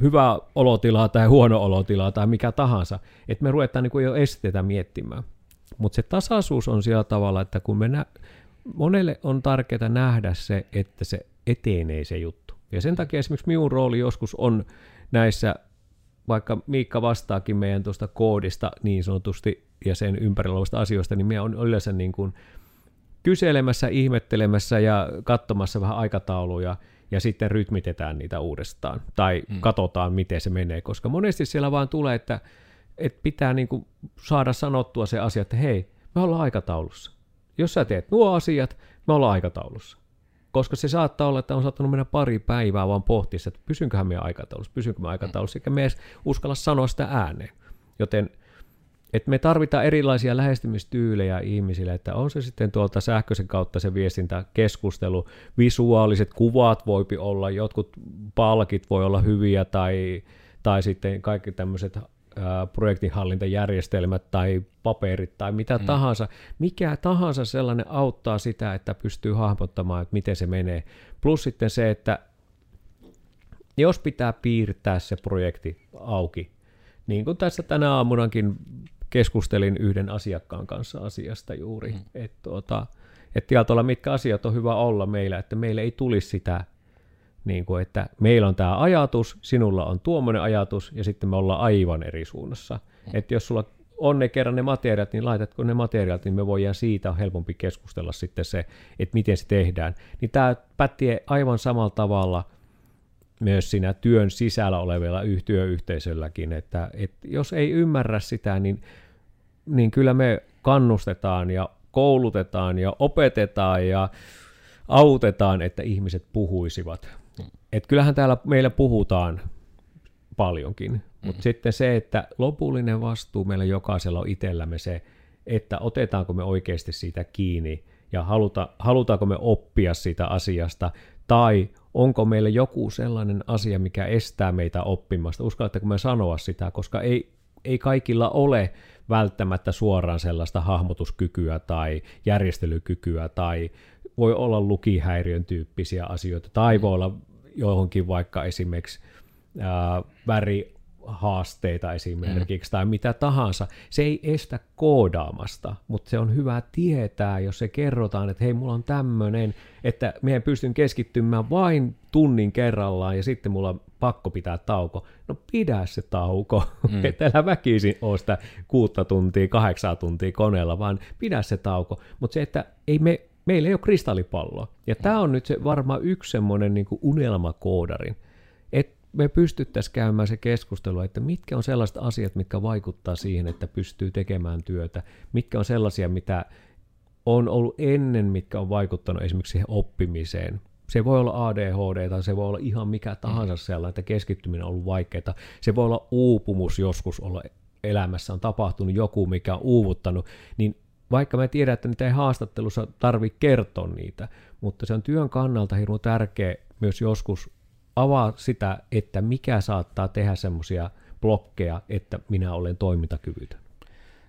S2: Hyvä olotilaa tai huono olotilaa tai mikä tahansa, että me ruvetaan niin kuin jo estetä miettimään. Mutta se tasaisuus on sillä tavalla, että kun me nä- monelle on tärkeää nähdä se, että se etenee se juttu. Ja sen takia esimerkiksi minun rooli joskus on näissä vaikka Miikka vastaakin meidän tuosta koodista niin sanotusti ja sen ympärillä olevista asioista, niin me on yleensä niin kuin kyselemässä, ihmettelemässä ja katsomassa vähän aikatauluja ja sitten rytmitetään niitä uudestaan tai mm. katsotaan, miten se menee, koska monesti siellä vaan tulee, että, että pitää niin kuin saada sanottua se asia, että hei, me ollaan aikataulussa. Jos sä teet nuo asiat, me ollaan aikataulussa. Koska se saattaa olla, että on saattanut mennä pari päivää vaan pohtia, että pysynköhän me aikataulussa, pysynkö me aikataulussa, eikä me edes uskalla sanoa sitä ääneen. Joten että me tarvitaan erilaisia lähestymistyylejä ihmisille, että on se sitten tuolta sähköisen kautta se viestintäkeskustelu, visuaaliset kuvat voipi olla, jotkut palkit voi olla hyviä tai, tai sitten kaikki tämmöiset projektinhallintajärjestelmät tai paperit tai mitä mm. tahansa. Mikä tahansa sellainen auttaa sitä, että pystyy hahmottamaan, että miten se menee. Plus sitten se, että jos pitää piirtää se projekti auki, niin kuin tässä tänä aamunakin keskustelin yhden asiakkaan kanssa asiasta juuri, mm. että tuota, et tietoilla mitkä asiat on hyvä olla meillä, että meille ei tulisi sitä, niin kuin, että meillä on tämä ajatus, sinulla on tuommoinen ajatus, ja sitten me ollaan aivan eri suunnassa. Mm. Että jos sulla on ne kerran ne materiaalit, niin laitatko ne materiaalit, niin me voidaan siitä helpompi keskustella sitten se, että miten se tehdään. Niin tämä pätee aivan samalla tavalla – myös siinä työn sisällä olevilla työyhteisölläkin, että, että jos ei ymmärrä sitä, niin, niin kyllä me kannustetaan ja koulutetaan ja opetetaan ja autetaan, että ihmiset puhuisivat. Et kyllähän täällä meillä puhutaan paljonkin, mutta mm-hmm. sitten se, että lopullinen vastuu meillä jokaisella on itsellämme se, että otetaanko me oikeasti siitä kiinni ja haluta, halutaanko me oppia siitä asiasta tai onko meillä joku sellainen asia, mikä estää meitä oppimasta. Uskallatteko me sanoa sitä, koska ei, ei kaikilla ole välttämättä suoraan sellaista hahmotuskykyä tai järjestelykykyä tai voi olla lukihäiriön tyyppisiä asioita tai voi olla johonkin vaikka esimerkiksi ää, väri haasteita esimerkiksi mm. tai mitä tahansa. Se ei estä koodaamasta, mutta se on hyvä tietää, jos se kerrotaan, että hei, mulla on tämmöinen, että meidän pystyn keskittymään vain tunnin kerrallaan ja sitten mulla on pakko pitää tauko. No pidä se tauko, mm. [LAUGHS] että älä väkisin ole sitä kuutta tuntia, kahdeksaa tuntia koneella, vaan pidä se tauko. Mutta se, että ei me, meillä ei ole kristallipalloa. Ja mm. tämä on nyt se varmaan yksi semmoinen niin unelmakoodarin, me pystyttäisiin käymään se keskustelu, että mitkä on sellaiset asiat, mitkä vaikuttaa siihen, että pystyy tekemään työtä, mitkä on sellaisia, mitä on ollut ennen, mitkä on vaikuttanut esimerkiksi siihen oppimiseen. Se voi olla ADHD tai se voi olla ihan mikä tahansa sellainen, että keskittyminen on ollut vaikeaa. Se voi olla uupumus joskus olla elämässä, on tapahtunut joku, mikä on uuvuttanut, niin vaikka mä tiedän, että niitä ei haastattelussa tarvitse kertoa niitä, mutta se on työn kannalta hirveän tärkeä myös joskus avaa sitä, että mikä saattaa tehdä semmoisia blokkeja, että minä olen toimintakyvytön.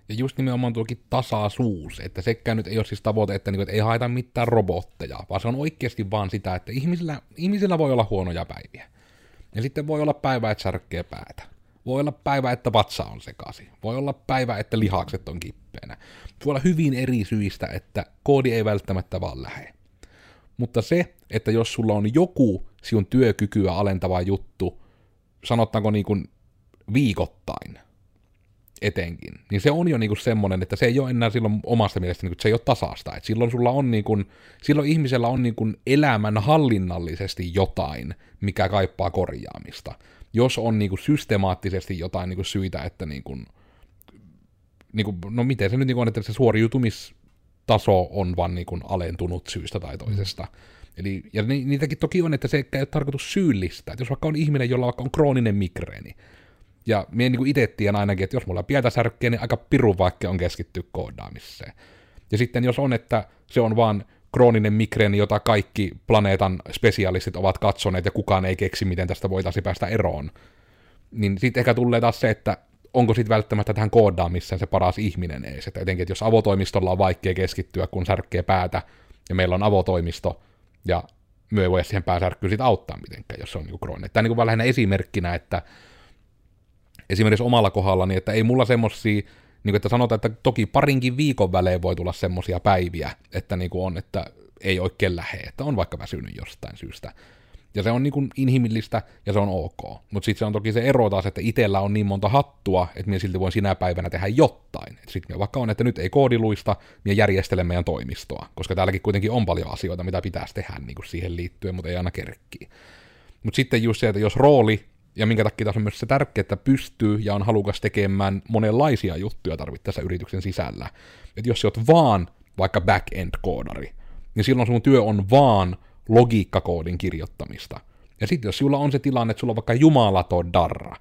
S1: Ja just nimenomaan tuokin tasaisuus, että sekään nyt ei ole siis tavoite, että, niin, että ei haeta mitään robotteja, vaan se on oikeasti vaan sitä, että ihmisillä, ihmisillä voi olla huonoja päiviä. Ja sitten voi olla päivä, että särkkee päätä. Voi olla päivä, että vatsa on sekaisin. Voi olla päivä, että lihakset on kippeenä. Voi olla hyvin eri syistä, että koodi ei välttämättä vaan lähde. Mutta se, että jos sulla on joku sinun työkykyä alentava juttu, sanottaanko niin kuin viikoittain etenkin, niin se on jo niin kuin semmoinen, että se ei ole enää silloin omasta mielestä, niin kuin, se ei ole tasasta. Et silloin sulla on niin kuin, silloin ihmisellä on niin kuin elämän hallinnallisesti jotain, mikä kaipaa korjaamista. Jos on niin kuin systemaattisesti jotain niin kuin syitä, että niin kuin, niin kuin, no miten se nyt niin kuin on, että se suoriutumistaso on vaan niin kuin alentunut syystä tai toisesta. Mm Eli, ja ni, niitäkin toki on, että se ei ole tarkoitus syyllistää. Että jos vaikka on ihminen, jolla vaikka on krooninen migreeni, ja minä niin itse tiedän ainakin, että jos mulla on pientä särkkeä, niin aika pirun vaikka on keskittyä koodaamiseen. Ja sitten jos on, että se on vaan krooninen migreeni, jota kaikki planeetan spesialistit ovat katsoneet ja kukaan ei keksi, miten tästä voitaisiin päästä eroon, niin sitten ehkä tulee taas se, että onko sitten välttämättä tähän koodaamiseen se paras ihminen edes. Että etenkin, että jos avotoimistolla on vaikea keskittyä, kun särkkee päätä, ja meillä on avotoimisto, ja myö ei voi siihen pääsärkkyyn siitä auttaa mitenkään, jos se on niin krooninen. Tämä on niin vaan lähinnä esimerkkinä, että esimerkiksi omalla kohdalla, niin että ei mulla semmosia, niin että sanotaan, että toki parinkin viikon välein voi tulla semmosia päiviä, että niin kuin on, että ei oikein lähe, että on vaikka väsynyt jostain syystä. Ja se on niin kuin inhimillistä ja se on ok. Mutta sitten se on toki se ero taas, että itsellä on niin monta hattua, että minä silti voin sinä päivänä tehdä jotain. Sitten vaikka on, että nyt ei koodiluista, minä järjestelen meidän toimistoa, koska täälläkin kuitenkin on paljon asioita, mitä pitäisi tehdä niin kuin siihen liittyen, mutta ei aina kerkkii. Mutta sitten just se, että jos rooli, ja minkä takia taas on myös se tärkeää, että pystyy ja on halukas tekemään monenlaisia juttuja tarvittaessa yrityksen sisällä. Että jos sä oot vaan vaikka back-end-koodari, niin silloin sun työ on vaan logiikkakoodin kirjoittamista. Ja sitten jos sulla on se tilanne, että sulla on vaikka jumalaton darra,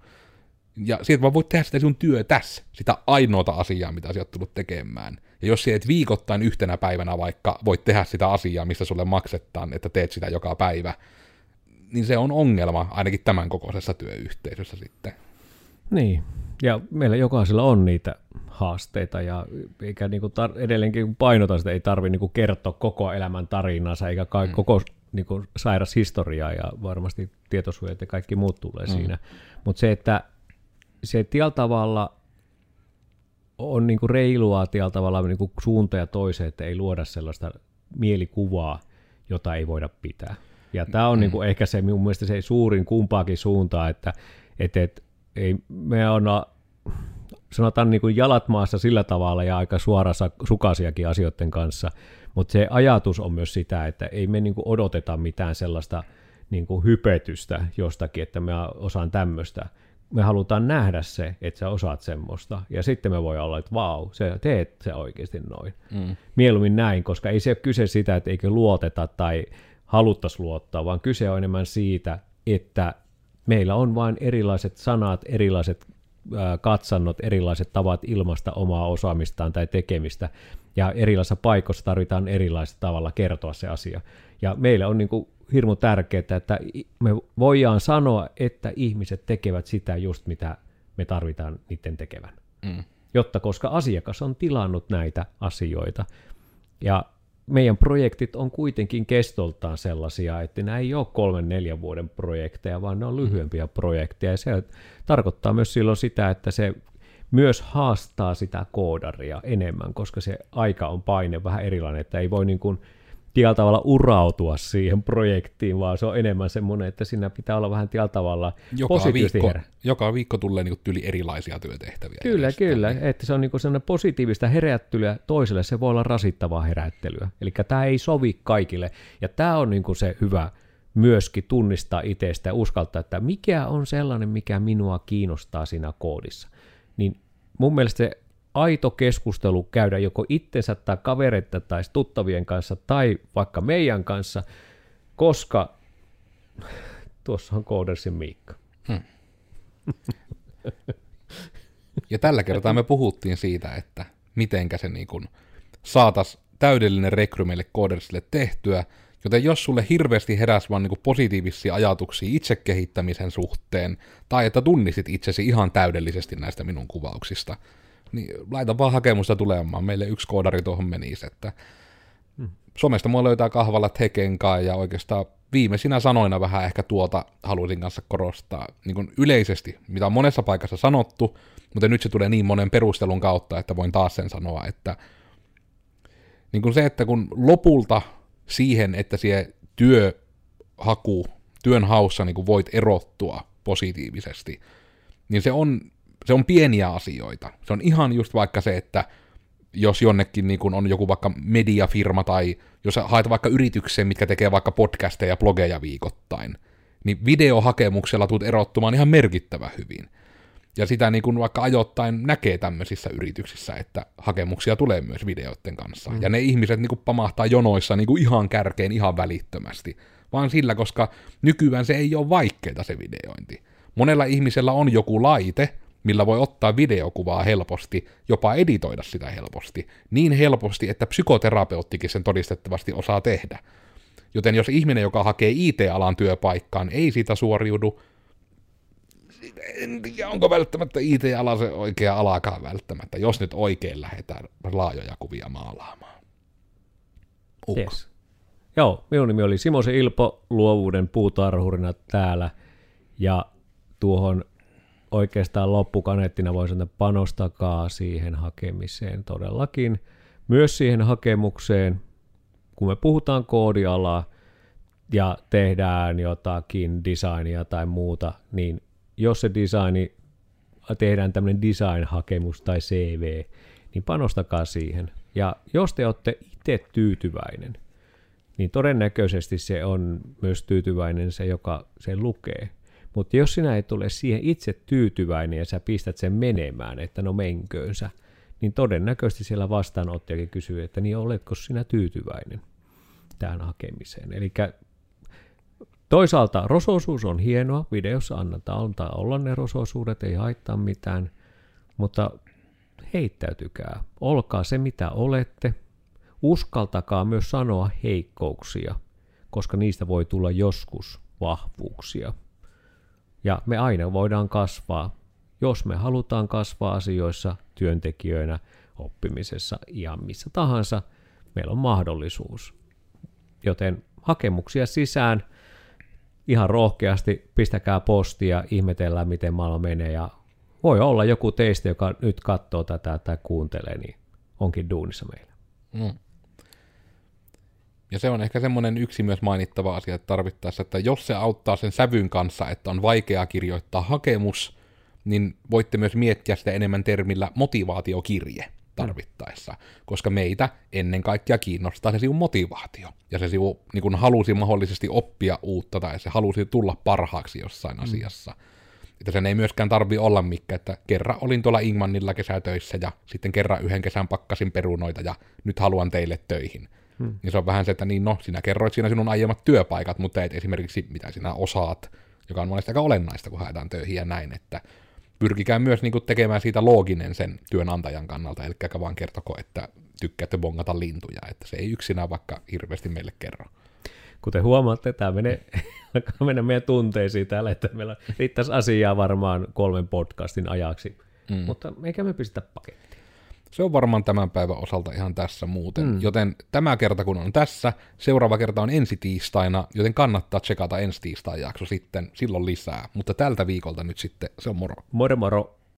S1: ja siitä vaan voit tehdä sitä sun työ tässä, sitä ainoata asiaa, mitä sä oot tullut tekemään. Ja jos sä et viikoittain yhtenä päivänä vaikka voit tehdä sitä asiaa, mistä sulle maksetaan, että teet sitä joka päivä, niin se on ongelma ainakin tämän kokoisessa työyhteisössä sitten.
S2: Niin, ja meillä jokaisella on niitä haasteita ja eikä niin kuin tar- edelleenkin kun painotan sitä, ei tarvitse niin kertoa koko elämän tarinansa eikä ka- mm. koko niin kuin sairas historiaa ja varmasti tietosuojat ja kaikki muut tulee mm. siinä. Mutta se, että se tiellä tavalla on niin kuin reilua tiellä tavalla niin kuin suunta ja toiseen, että ei luoda sellaista mielikuvaa, jota ei voida pitää. Ja tämä on mm. niin kuin ehkä se mun mielestä se suurin kumpaakin suuntaa, että et, et, ei, me on sanotaan niin kuin jalat maassa sillä tavalla ja aika suorassa sukasiakin asioiden kanssa, mutta se ajatus on myös sitä, että ei me niin kuin odoteta mitään sellaista niin kuin hypetystä jostakin, että mä osaan tämmöistä. Me halutaan nähdä se, että sä osaat semmoista, ja sitten me voi olla, että vau, se, teet se oikeasti noin. Mm. Mieluummin näin, koska ei se ole kyse sitä, että eikö luoteta tai haluttaisiin luottaa, vaan kyse on enemmän siitä, että meillä on vain erilaiset sanat, erilaiset katsannot, erilaiset tavat ilmasta omaa osaamistaan tai tekemistä, ja erilaisissa paikoissa tarvitaan erilaisella tavalla kertoa se asia. Ja meille on niin kuin hirmu tärkeää, että me voidaan sanoa, että ihmiset tekevät sitä just mitä me tarvitaan niiden tekevän. Mm. Jotta koska asiakas on tilannut näitä asioita. Ja meidän projektit on kuitenkin kestoltaan sellaisia, että nämä ei ole kolmen neljän vuoden projekteja, vaan ne on lyhyempiä projekteja. Ja se tarkoittaa myös silloin sitä, että se myös haastaa sitä koodaria enemmän, koska se aika on paine vähän erilainen, että ei voi niin kuin tietyllä tavalla urautua siihen projektiin, vaan se on enemmän semmoinen, että siinä pitää olla vähän tietyllä tavalla
S1: joka viikko, herä. Joka viikko tulee niin tyli erilaisia työtehtäviä.
S2: Kyllä, kyllä. Että se on niin sellainen positiivista herättelyä toiselle, se voi olla rasittavaa herättelyä. Eli tämä ei sovi kaikille. Ja tämä on niin se hyvä myöskin tunnistaa itsestä ja uskaltaa, että mikä on sellainen, mikä minua kiinnostaa siinä koodissa. Niin mun mielestä se aito keskustelu käydä joko itsensä tai kavereita tai tuttavien kanssa tai vaikka meidän kanssa, koska tuossa on Koodersin Miikka. Hmm.
S1: Ja tällä kertaa me puhuttiin siitä, että mitenkä se niin kuin saatas täydellinen rekry meille Koodersille tehtyä, joten jos sulle hirveästi heräsi vaan niin positiivisia ajatuksia itsekehittämisen suhteen, tai että tunnisit itsesi ihan täydellisesti näistä minun kuvauksista, niin laita vaan hakemusta tulemaan. Meille yksi koodari tuohon menisi, että hmm. somesta mua löytää kahvalla Tekenkaa ja oikeastaan viimeisinä sanoina vähän ehkä tuota haluaisin kanssa korostaa niin kuin yleisesti, mitä on monessa paikassa sanottu, mutta nyt se tulee niin monen perustelun kautta, että voin taas sen sanoa, että niin kuin se, että kun lopulta siihen, että se työhaku, työn haussa niin kuin voit erottua positiivisesti, niin se on se on pieniä asioita. Se on ihan just vaikka se, että jos jonnekin niin kun on joku vaikka mediafirma tai jos haet vaikka yritykseen, mitkä tekee vaikka podcasteja ja blogeja viikoittain, niin videohakemuksella tulet erottumaan ihan merkittävä hyvin. Ja sitä niin kuin vaikka ajoittain näkee tämmöisissä yrityksissä, että hakemuksia tulee myös videoiden kanssa. Mm. Ja ne ihmiset niin kuin pamahtaa jonoissa niin kuin ihan kärkeen ihan välittömästi. Vaan sillä, koska nykyään se ei ole vaikeaa se videointi. Monella ihmisellä on joku laite, millä voi ottaa videokuvaa helposti, jopa editoida sitä helposti, niin helposti, että psykoterapeuttikin sen todistettavasti osaa tehdä. Joten jos ihminen, joka hakee IT-alan työpaikkaan, ei siitä suoriudu, en tiedä, onko välttämättä IT-ala se oikea alakaan välttämättä, jos nyt oikein lähdetään laajoja kuvia maalaamaan.
S2: Yes. Joo, minun nimi oli Simosen Ilpo, luovuuden puutarhurina täällä, ja tuohon oikeastaan loppukaneettina voisi sanoa, että panostakaa siihen hakemiseen todellakin. Myös siihen hakemukseen, kun me puhutaan koodialaa, ja tehdään jotakin designia tai muuta, niin jos se designi, tehdään tämmöinen design-hakemus tai CV, niin panostakaa siihen. Ja jos te olette itse tyytyväinen, niin todennäköisesti se on myös tyytyväinen se, joka sen lukee. Mutta jos sinä ei tule siihen itse tyytyväinen ja sä pistät sen menemään, että no menköönsä, niin todennäköisesti siellä vastaanottajakin kysyy, että niin oletko sinä tyytyväinen tähän hakemiseen. Eli toisaalta rosoisuus on hienoa, videossa annetaan antaa olla ne rosoisuudet, ei haittaa mitään, mutta heittäytykää, olkaa se mitä olette, uskaltakaa myös sanoa heikkouksia, koska niistä voi tulla joskus vahvuuksia. Ja me aina voidaan kasvaa, jos me halutaan kasvaa asioissa, työntekijöinä, oppimisessa, ihan missä tahansa, meillä on mahdollisuus. Joten hakemuksia sisään, ihan rohkeasti pistäkää postia, ihmetellään miten maailma menee ja voi olla joku teistä, joka nyt katsoo tätä tai kuuntelee, niin onkin duunissa meillä. Mm.
S1: Ja se on ehkä semmoinen yksi myös mainittava asia että tarvittaessa, että jos se auttaa sen sävyn kanssa, että on vaikeaa kirjoittaa hakemus, niin voitte myös miettiä sitä enemmän termillä motivaatiokirje tarvittaessa, koska meitä ennen kaikkea kiinnostaa se sinun motivaatio, ja se sinun niin kun halusi mahdollisesti oppia uutta, tai se halusi tulla parhaaksi jossain mm. asiassa. Että sen ei myöskään tarvi olla mikä, että kerran olin tuolla Ingmannilla kesätöissä, ja sitten kerran yhden kesän pakkasin perunoita, ja nyt haluan teille töihin. Hmm. Niin se on vähän se, että niin no, sinä kerroit siinä sinun aiemmat työpaikat, mutta et esimerkiksi mitä sinä osaat, joka on monesti aika olennaista, kun haetaan töihin ja näin, että pyrkikää myös niin kuin, tekemään siitä looginen sen työnantajan kannalta, eli vaan kertoko, että tykkäätte bongata lintuja, että se ei yksinään vaikka hirveästi meille kerro.
S2: Kuten huomaatte, tämä menee, [LAUGHS] alkaa mennä meidän tunteisiin täällä, että meillä riittäisi asiaa varmaan kolmen podcastin ajaksi, mm. mutta eikä me pistä pakettiin.
S1: Se on varmaan tämän päivän osalta ihan tässä muuten. Mm. Joten tämä kerta kun on tässä, seuraava kerta on ensi tiistaina, joten kannattaa tsekata ensi tiistain jakso sitten, silloin lisää. Mutta tältä viikolta nyt sitten se on moro.
S2: Moro moro.